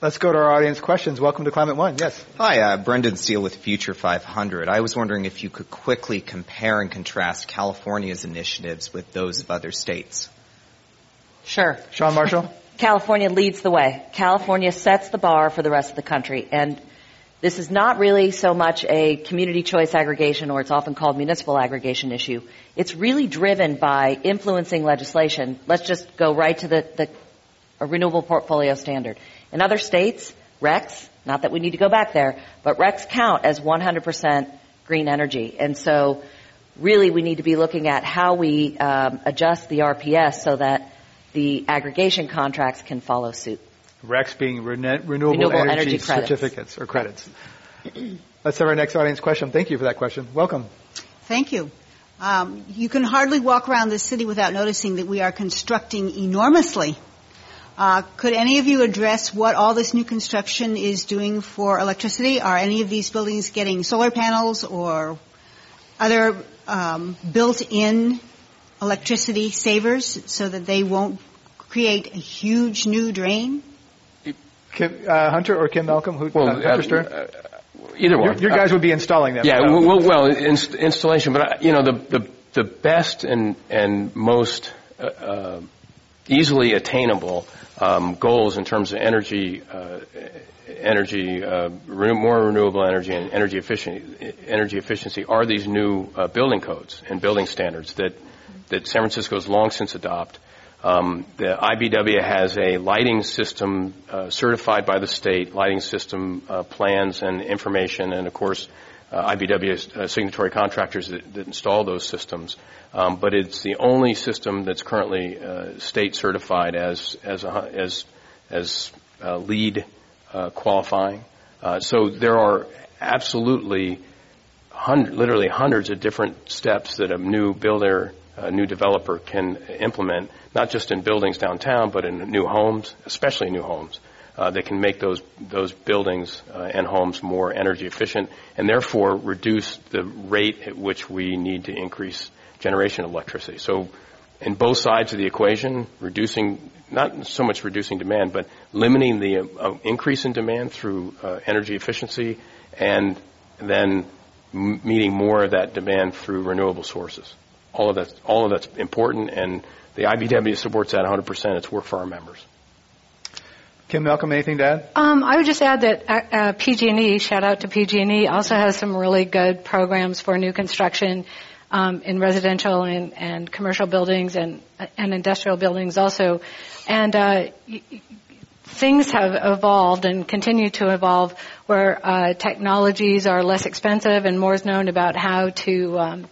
Let's go to our audience questions. Welcome to Climate One. Yes. Hi, uh, Brendan Steele with Future 500. I was wondering if you could quickly compare and contrast California's initiatives with those of other states. Sure. Shawn Marshall? [laughs] California leads the way. California sets the bar for the rest of the country. And this is not really so much a community choice aggregation or it's often called municipal aggregation issue. It's really driven by influencing legislation. Let's just go right to the, the a renewable portfolio standard. In other states, RECs, not that we need to go back there, but RECs count as 100% green energy. And so really we need to be looking at how we um, adjust the RPS so that the aggregation contracts can follow suit. RECs being rene- renewable, Renewable energy, energy credits. certificates or credits. Let's have our next audience question. Thank you for that question. Welcome. Thank you. Um, you can hardly walk around this city without noticing that we are constructing enormously. Uh, could any of you address what all this new construction is doing for electricity? Are any of these buildings getting solar panels or other um, built-in electricity savers so that they won't create a huge new drain? Kim, uh, Hunter or Kim Malcolm? Who, Well, uh, Hunter uh, Stern? uh, either your, one. your guys would be installing them. Yeah, so- well, well inst- installation, but uh, you know the the, the best and and most uh, uh, easily attainable um, goals in terms of energy, uh, energy, uh, renew- more renewable energy and energy efficiency, energy efficiency are these new uh, building codes and building standards that that San Francisco's long since adopt. Um, the IBEW has a lighting system uh, certified by the state, lighting system uh, plans and information, and of course, uh, IBEW uh, signatory contractors that, that install those systems. Um, but it's the only system that's currently uh, state certified as as a, as as uh, lead uh, qualifying. Uh, so there are absolutely hundred, literally hundreds of different steps that a new builder, a new developer can implement, not just in buildings downtown, but in new homes, especially new homes. Uh, that can make those those buildings uh, and homes more energy efficient, and therefore reduce the rate at which we need to increase generation of electricity. So, in both sides of the equation, reducing not so much reducing demand, but limiting the uh, increase in demand through uh, energy efficiency, and then m- meeting more of that demand through renewable sources. All of that, all of that's important, and the IBEW supports that 100%. It's work for our members. Kim Malcolm, anything to add? Um, I would just add that uh, uh PG&E, shout out to PG&E, also has some really good programs for new construction um, in residential and, and, commercial buildings and, and industrial buildings also. And uh, things have evolved and continue to evolve where uh, technologies are less expensive and more is known about how to um,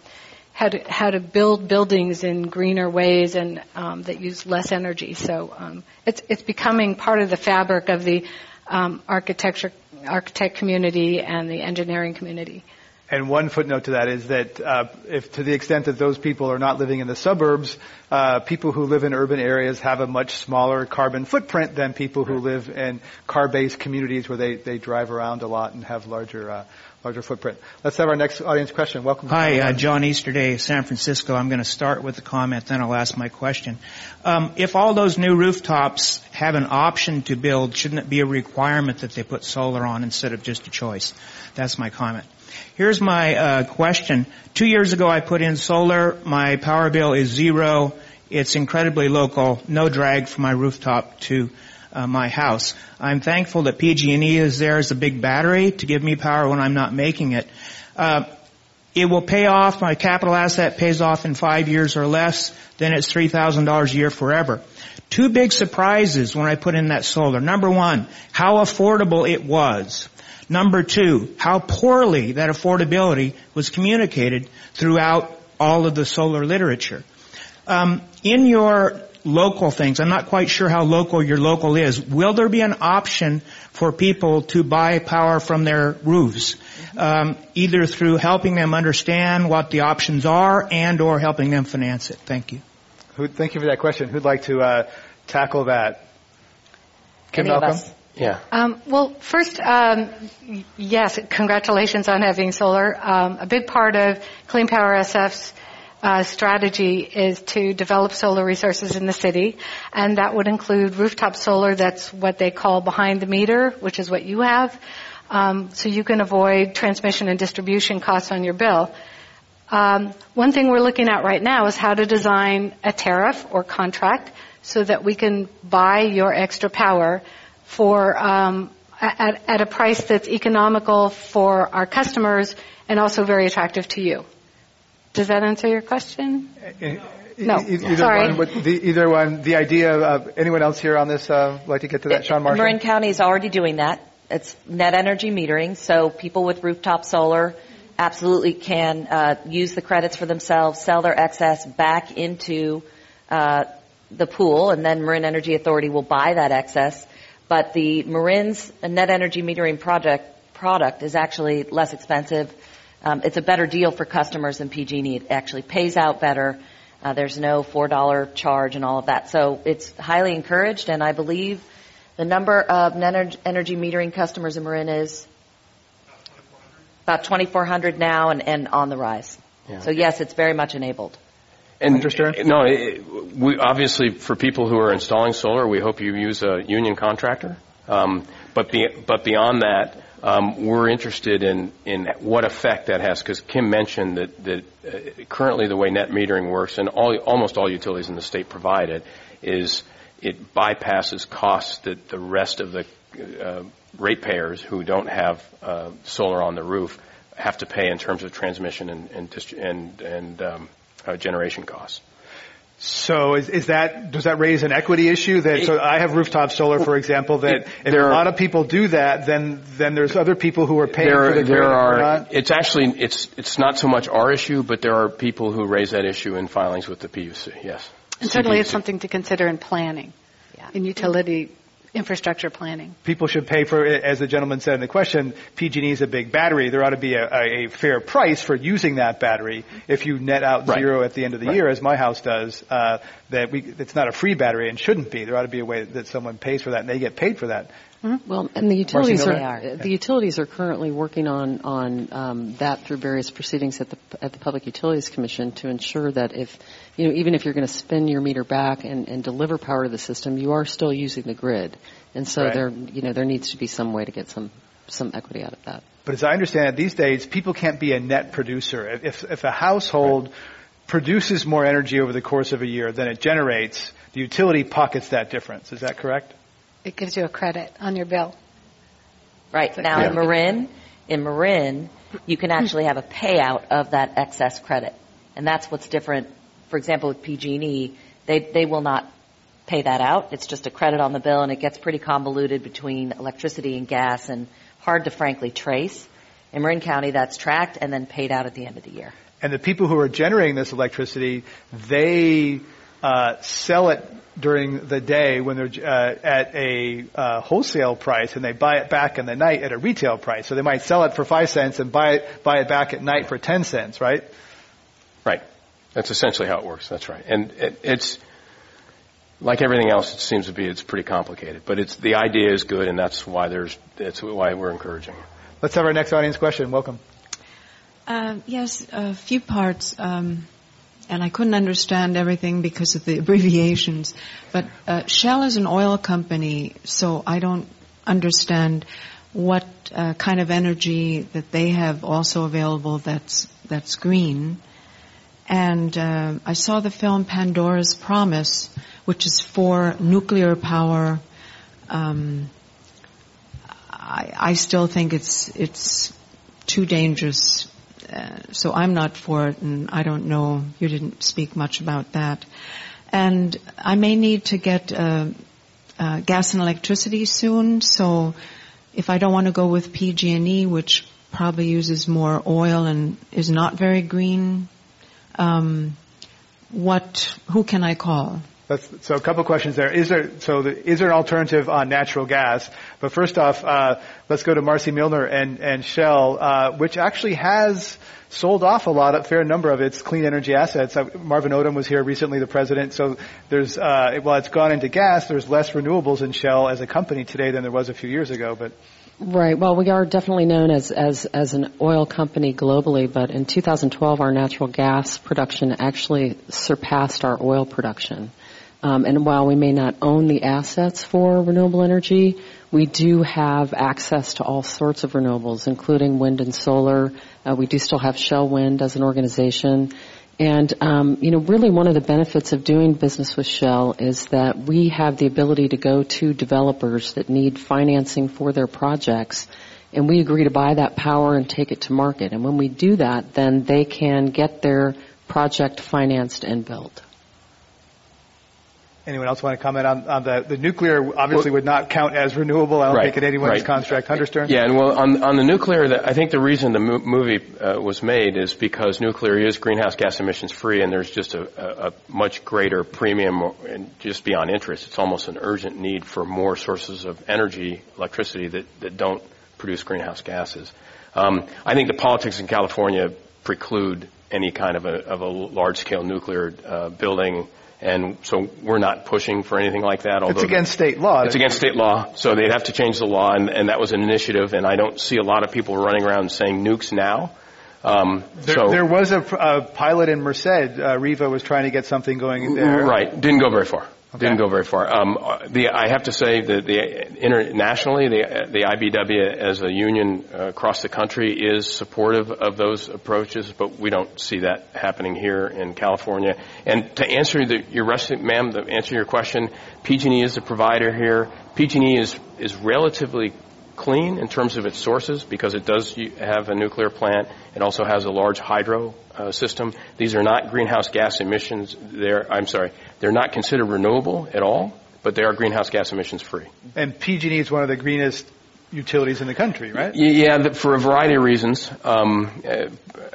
how to how to build buildings in greener ways and um, that use less energy. So um, it's it's becoming part of the fabric of the um, architecture architect community and the engineering community. And one footnote to that is that uh, if to the extent that those people are not living in the suburbs, uh, people who live in urban areas have a much smaller carbon footprint than people who live in car-based communities where they, they drive around a lot and have larger uh, larger footprint. Let's have our next audience question. Welcome. Hi, uh, John Easterday, San Francisco. I'm going to start with a comment, then I'll ask my question. Um, if all those new rooftops have an option to build, shouldn't it be a requirement that they put solar on instead of just a choice? That's my comment. Here's my uh, question. Two years ago, I put in solar. My power bill is zero. It's incredibly local, no drag from my rooftop to uh, my house. I'm thankful that PG&E is there as a big battery to give me power when I'm not making it. Uh, it will pay off. My capital asset pays off in five years or less. Then it's three thousand dollars a year forever. Two big surprises when I put in that solar. Number one, how affordable it was. Number two, how poorly that affordability was communicated throughout all of the solar literature. Um, in your local things, I'm not quite sure how local your local is. Will there be an option for people to buy power from their roofs, um, either through helping them understand what the options are and or helping them finance it? Thank you. thank you for that question. Who'd like to uh, tackle that? Kim Any Malcolm? Yeah. Um, well, first, um, yes, congratulations on having solar. Um, a big part of Clean Power SF's uh, strategy is to develop solar resources in the city, and that would include rooftop solar. That's what they call behind the meter, which is what you have. Um, so you can avoid transmission and distribution costs on your bill. Um, one thing we're looking at right now is how to design a tariff or contract so that we can buy your extra power for um, at, at a price that's economical for our customers and also very attractive to you. Does that answer your question? No, either sorry. One, the, either one. The idea of anyone else here on this uh, like to get to that, Shawn Marshall. Marin County is already doing that. It's net energy metering, so people with rooftop solar absolutely can uh, use the credits for themselves, sell their excess back into uh, the pool, and then Marin Energy Authority will buy that excess but the Marin's net energy metering project product is actually less expensive. Um, it's a better deal for customers than PG&E. It actually pays out better. Uh, there's no four dollar charge and all of that. So it's highly encouraged, and I believe the number of net energy metering customers in Marin is about 2,400 now and, and on the rise. Yeah. So yes, it's very much enabled. And no, it, we obviously for people who are installing solar, we hope you use a union contractor. Um, but be, but beyond that, um, we're interested in in what effect that has because Kim mentioned that that uh, currently the way net metering works and all almost all utilities in the state provide it is it bypasses costs that the rest of the uh, ratepayers who don't have uh, solar on the roof have to pay in terms of transmission and and and, and um, uh, generation costs. So is, is, that does that raise an equity issue? That so I have rooftop solar, for example. That it, if a lot of people do that, then then there's other people who are paying there, for the there are. It's actually it's it's not so much our issue, but there are people who raise that issue in filings with the PUC. Yes, and certainly it's something to consider in planning, yeah. in utility infrastructure planning. People should pay for, as the gentleman said in the question, PG&E is a big battery. There ought to be a, a fair price for using that battery. If you net out Right. zero at the end of the Right. year, as my house does, uh, that we, it's not a free battery and shouldn't be. There ought to be a way that someone pays for that and they get paid for that. Well, and the utilities Milner? are the utilities are currently working on on um, that through various proceedings at the at the Public Utilities Commission to ensure that if you know even if you're going to spin your meter back and, and deliver power to the system, you are still using the grid, and so Right. there you know there needs to be some way to get some some equity out of that. But as I understand it, these days people can't be a net producer. If if a household produces more energy over the course of a year than it generates, the utility pockets that difference. Is that correct? It gives you a credit on your bill. Right. Now in Marin, in Marin, you can actually have a payout of that excess credit. And that's what's different. For example, with PG&E, they, they will not pay that out. It's just a credit on the bill and it gets pretty convoluted between electricity and gas and hard to frankly trace. In Marin County, that's tracked and then paid out at the end of the year. And the people who are generating this electricity, they uh, sell it during the day when they're uh, at a uh, wholesale price, and they buy it back in the night at a retail price. So they might sell it for five cents and buy it buy it back at night for ten cents, right? Right. That's essentially how it works. That's right. And it, it's like everything else. It seems to be it's pretty complicated, but it's the idea is good, and that's why there's that's why we're encouraging. Let's have our next audience question. Welcome. Um, yes, a few parts, um, and I couldn't understand everything because of the abbreviations. But uh, Shell is an oil company, so I don't understand what uh, kind of energy that they have also available that's that's green. And uh, I saw the film Pandora's Promise, which is for nuclear power. Um, I, I still think it's it's too dangerous. Uh, so I'm not for it, and I don't know. You didn't speak much about that. And I may need to get uh, uh, gas and electricity soon. So if I don't want to go with PG&E, which probably uses more oil and is not very green, um, what? Who can I call? That's, so a couple questions there. Is there so the, is there an alternative on natural gas? But first off, uh, let's go to Marcie Milner and and Shell, uh, which actually has sold off a lot, a fair number of its clean energy assets. Uh, Marvin Odum was here recently, the president. So there's uh, while it's gone into gas, there's less renewables in Shell as a company today than there was a few years ago. But Right. Well, we are definitely known as, as, as an oil company globally, but in 2012 our natural gas production actually surpassed our oil production. Um, and while we may not own the assets for renewable energy, we do have access to all sorts of renewables, including wind and solar. Uh, we do still have Shell Wind as an organization. And, um, you know, really one of the benefits of doing business with Shell is that we have the ability to go to developers that need financing for their projects and we agree to buy that power and take it to market. And when we do that, then they can get their project financed and built. Anyone else want to comment on, on the the nuclear? Obviously, would not count as renewable. I don't Right, think in anyone's right. construct. Hunter Stern. Yeah, and well, on on the nuclear, the, I think the reason the mo- movie uh, was made is because nuclear is greenhouse gas emissions free, and there's just a, a, a much greater premium, and just beyond interest, it's almost an urgent need for more sources of energy, electricity that that don't produce greenhouse gases. Um, I think the politics in California preclude any kind of a of a large scale nuclear uh, building. And so we're not pushing for anything like that. Although It's against state law. it's against state law, so they'd have to change the law, and, and that was an initiative. And I don't see a lot of people running around saying nukes now. Um, There, so there was a, a pilot in Merced. Uh, Riva was trying to get something going there. right, didn't go very far. Didn't go very far. Um, the I have to say that the internationally, the the IBEW as a union uh, across the country is supportive of those approaches, but we don't see that happening here in California. And to answer the, your rest, ma'am, to answer your question, PG&E is the provider here. PG&E is is relatively clean in terms of its sources because it does have a nuclear plant. It also has a large hydro uh, system. These are not greenhouse gas emissions. They're, I'm sorry, they're not considered renewable at all, but they are greenhouse gas emissions free. And PG&E is one of the greenest utilities in the country, right? Yeah, for a variety of reasons. Um,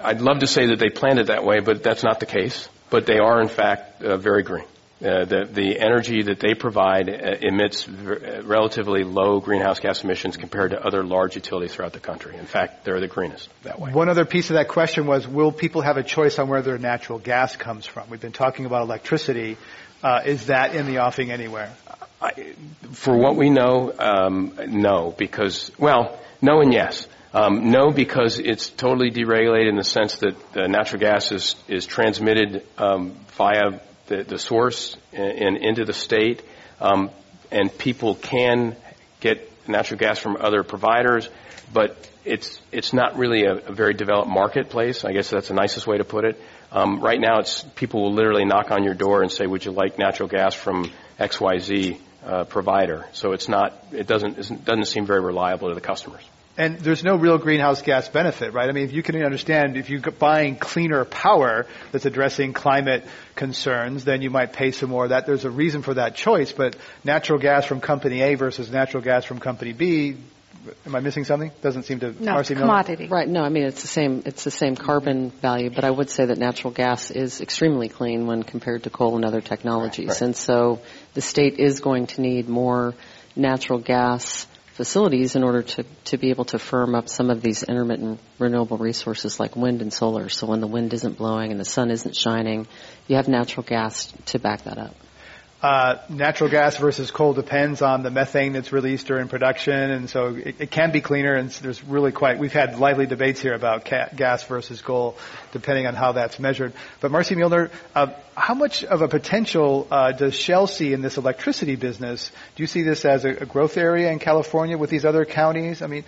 I'd love to say that they planned it that way, but that's not the case. But they are, in fact, uh, very green. Uh, the, the energy that they provide uh, emits v- relatively low greenhouse gas emissions compared to other large utilities throughout the country. In fact, they're the greenest that way. One other piece of that question was, will people have a choice on where their natural gas comes from? We've been talking about electricity. Uh, is that in the offing anywhere? I, for what we know, um, no, because, well, no and yes. Um, no, because it's totally deregulated in the sense that the natural gas is, is transmitted um, via the, the source and, into the state, um, and people can get natural gas from other providers, but it's it's not really a, a very developed marketplace. I guess that's the nicest way to put it. Um, right now, it's people will literally knock on your door and say, "Would you like natural gas from X Y Z uh, provider?" So it's not it doesn't it doesn't seem very reliable to the customers. And there's no real greenhouse gas benefit, right? I mean, if you can understand, if you're buying cleaner power that's addressing climate concerns, then you might pay some more. That there's a reason for that choice. But natural gas from company A versus natural gas from company B, am I missing something? Doesn't seem to. No, Marcie commodity. Right. No, I mean it's the same. It's the same carbon value, but I would say that natural gas is extremely clean when compared to coal and other technologies. Right. And so the state is going to need more natural gas facilities in order to, to be able to firm up some of these intermittent renewable resources like wind and solar. So when the wind isn't blowing and the sun isn't shining, you have natural gas to back that up. Uh, natural gas versus coal depends on the methane that's released during production, and so it, it can be cleaner. And there's really quite we've had lively debates here about ca- gas versus coal, depending on how that's measured. But Marcie Milner, uh, how much of a potential uh, does Shell see in this electricity business? Do you see this as a, a growth area in California with these other counties? I mean,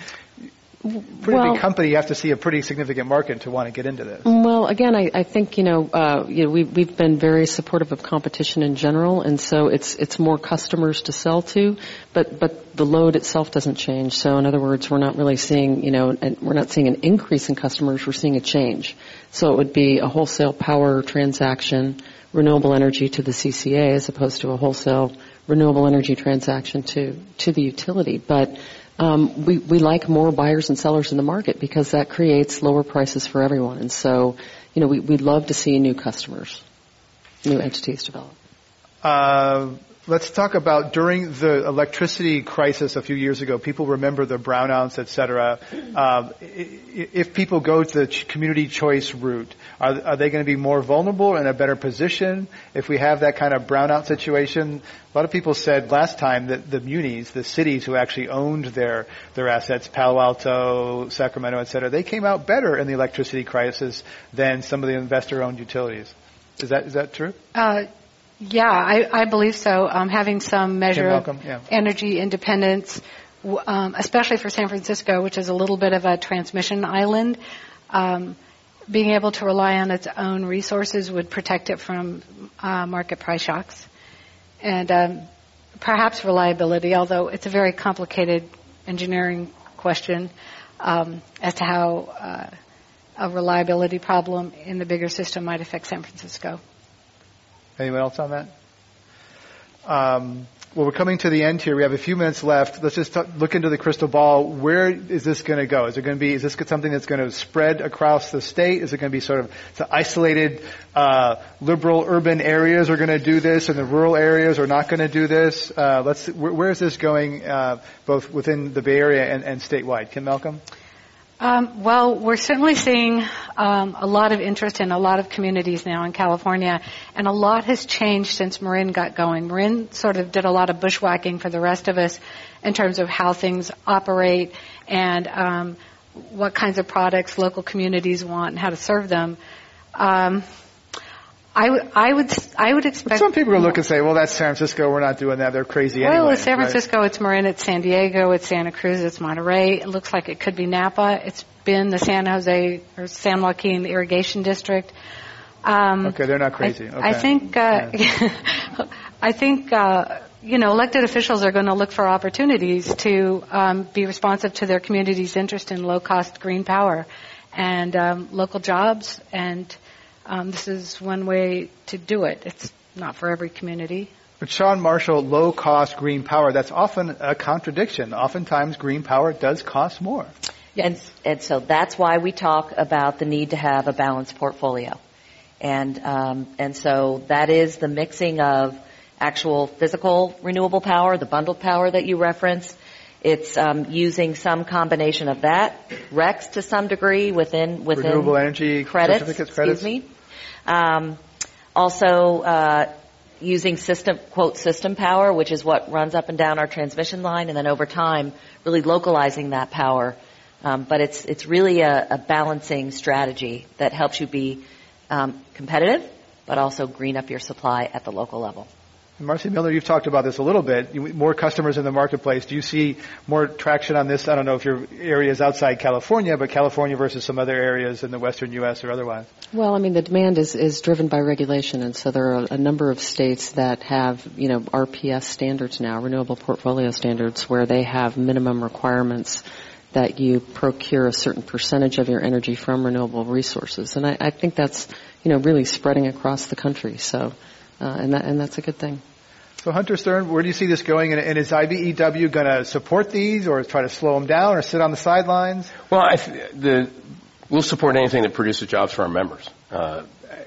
pretty well, big company, you have to see a pretty significant market to want to get into this. Well, again, I, I think you know, uh, you know, we, we've been very supportive of competition in general, and so it's it's more customers to sell to, but but the load itself doesn't change. So in other words, we're not really seeing you know, and we're not seeing an increase in customers. We're seeing a change. So it would be a wholesale power transaction, renewable energy to the CCA, as opposed to a wholesale renewable energy transaction to to the utility, but um, we, we like more buyers and sellers in the market because that creates lower prices for everyone. And so, you know, we, we'd love to see new customers, new entities develop. Uh, let's talk about during the electricity crisis a few years ago. People remember the brownouts, et cetera. Uh, if people go to the community choice route, are, are they going to be more vulnerable and a better position if we have that kind of brownout situation? A lot of people said last time that the munis, the cities who actually owned their their assets, Palo Alto, Sacramento, et cetera, they came out better in the electricity crisis than some of the investor-owned utilities. Is that is that true? Uh, yeah, I, I believe so. Um, having some measure of yeah. energy independence, um, especially for San Francisco, which is a little bit of a transmission island. Um, being able to rely on its own resources would protect it from uh, market price shocks and um, perhaps reliability, although it's a very complicated engineering question um, as to how uh, a reliability problem in the bigger system might affect San Francisco. Anyone else on that? Um, well, we're coming to the end here. We have a few minutes left. Let's just t- look into the crystal ball. Where is this going to go? Is it going to be? Is this something that's going to spread across the state? Is it going to be sort of the isolated uh, liberal urban areas are going to do this, and the rural areas are not going to do this? Uh, let's. Where, where is this going, uh, both within the Bay Area and, and statewide? Kim Malcolm. Um, well, we're certainly seeing um, a lot of interest in a lot of communities now in California, and a lot has changed since Marin got going. Marin sort of did a lot of bushwhacking for the rest of us in terms of how things operate and um, what kinds of products local communities want and how to serve them. I, w- I would I would expect. But some people will look and say, "Well, that's San Francisco. We're not doing that. They're crazy well, anyway." It's San Francisco. Right? It's Marin. It's San Diego. It's Santa Cruz. It's Monterey. It looks like it could be Napa. It's been the San Jose or San Joaquin Irrigation District. Um, okay, they're not crazy. I, okay. I think. Uh, yeah. [laughs] I think. Uh, you know, elected officials are going to look for opportunities to um, be responsive to their community's interest in low-cost green power and um, local jobs and um, this is one way to do it. It's not for every community. But Shawn Marshall, low cost green power, that's often a contradiction. Oftentimes green power does cost more. And, and so that's why we talk about the need to have a balanced portfolio. And, um, and so that is the mixing of actual physical renewable power, the bundled power that you referenced. It's um, using some combination of that, RECs to some degree within within renewable energy credits. certificates. Credits. Excuse me. Um, also, uh, using system quote system power, which is what runs up and down our transmission line, and then over time, really localizing that power. Um, but it's it's really a, a, balancing strategy that helps you be um, competitive, but also green up your supply at the local level. Marcie Milner, you've talked about this a little bit. More customers in the marketplace. Do you see more traction on this? I don't know if your area is outside California, but California versus some other areas in the western U.S. or otherwise. Well, I mean, the demand is, is driven by regulation, and so there are a number of states that have, you know, RPS standards now, renewable portfolio standards, where they have minimum requirements that you procure a certain percentage of your energy from renewable resources. And I, I think that's, you know, really spreading across the country. So, uh, and that, and that's a good thing. So Hunter Stern, where do you see this going? And, and is IBEW going to support these, or try to slow them down, or sit on the sidelines? Well, I th- the, we'll support anything that produces jobs for our members, uh,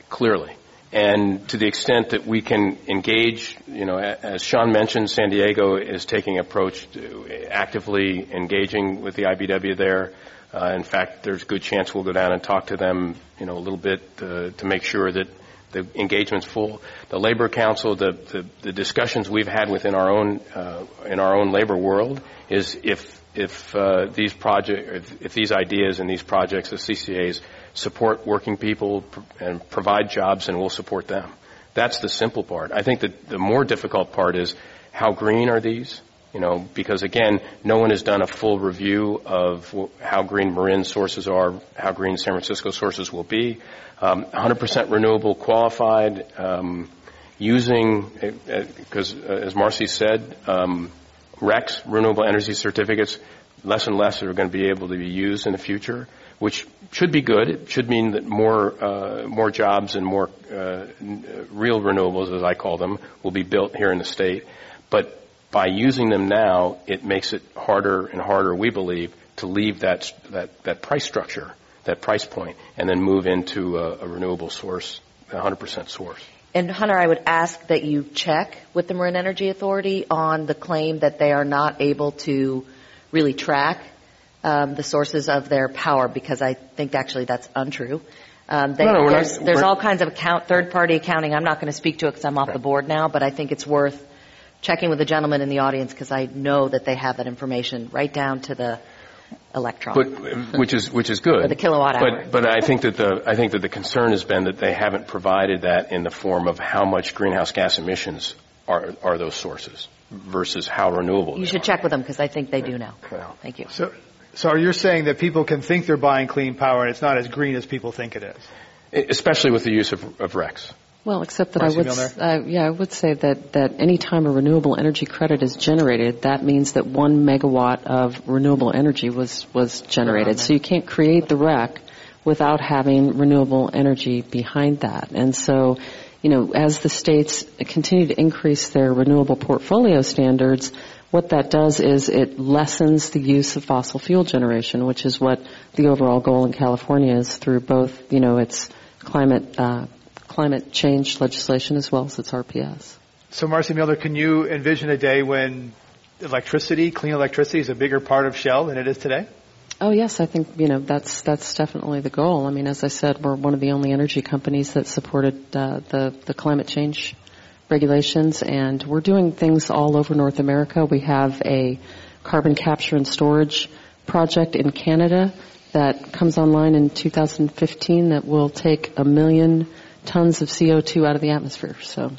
clearly. And to the extent that we can engage, you know, as Shawn mentioned, San Diego is taking approach to actively engaging with the IBEW there. Uh, in fact, there's a good chance we'll go down and talk to them, you know, a little bit uh, to make sure that the engagement's full. The labor council, the, the, the discussions we've had within our own uh, in our own labor world is if if uh, these project if, if, these ideas and these projects, the CCAs, support working people and provide jobs, and we'll support them. That's the simple part. I think that the more difficult part is how green are these? You know, because again, no one has done a full review of how green Marin sources are, how green San Francisco sources will be. Um, 100% renewable qualified, um, using, because uh, uh, as Marcie said, um, RECs, renewable energy certificates, less and less are going to be able to be used in the future, which should be good. It should mean that more uh, more jobs and more uh, real renewables, as I call them, will be built here in the state. But by using them now, it makes it harder and harder, we believe, to leave that that, that price structure, that price point, and then move into a, a renewable source, a 100% source. And Hunter, I would ask that you check with the Marin Energy Authority on the claim that they are not able to really track um, the sources of their power, because I think actually that's untrue. Um, they, no, no, there's, not, there's all kinds of account, third-party accounting. I'm not going to speak to it because I'm off right. the board now, but I think it's worth checking with the gentleman in the audience because I know that they have that information right down to the electron. But, which is which is good. Or the kilowatt hour. But but I think that the I think that the concern has been that they haven't provided that in the form of how much greenhouse gas emissions are are those sources versus how renewable. You should are. check with them because I think they do know. Well, Thank you. So, so you're saying that people can think they're buying clean power and it's not as green as people think it is? Especially with the use of, of RECs. Well, except that Marcie I would, uh, yeah, I would say that that any time a renewable energy credit is generated, that means that one megawatt of renewable energy was was generated. So you can't create the REC without having renewable energy behind that. And so, you know, as the states continue to increase their renewable portfolio standards, what that does is it lessens the use of fossil fuel generation, which is what the overall goal in California is through both, you know, its climate uh, climate change legislation as well as its RPS. So, Marcie Milner, can you envision a day when electricity, clean electricity, is a bigger part of Shell than it is today? Oh yes, I think you know that's that's definitely the goal. I mean, as I said, we're one of the only energy companies that supported uh, the the climate change regulations, and we're doing things all over North America. We have a carbon capture and storage project in Canada that comes online in 2015 that will take a million tons of CO2 out of the atmosphere. So.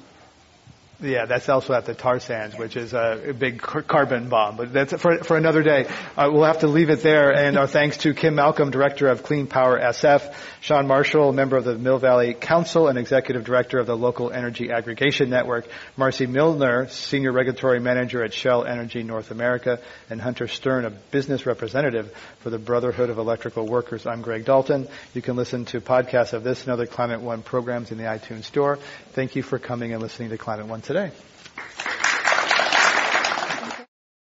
Yeah, that's also at the tar sands, which is a, big carbon bomb. But that's for, for another day. Uh, we'll have to leave it there. And our thanks to Kim Malcolm, Director of Clean Power SF, Shawn Marshall, member of the Mill Valley Council and Executive Director of the Local Energy Aggregation Network, Marcie Milner, Senior Regulatory Manager at Shell Energy North America, and Hunter Stern, a business representative for the Brotherhood of Electrical Workers. I'm Greg Dalton. You can listen to podcasts of this and other Climate One programs in the iTunes Store. Thank you for coming and listening to Climate One today.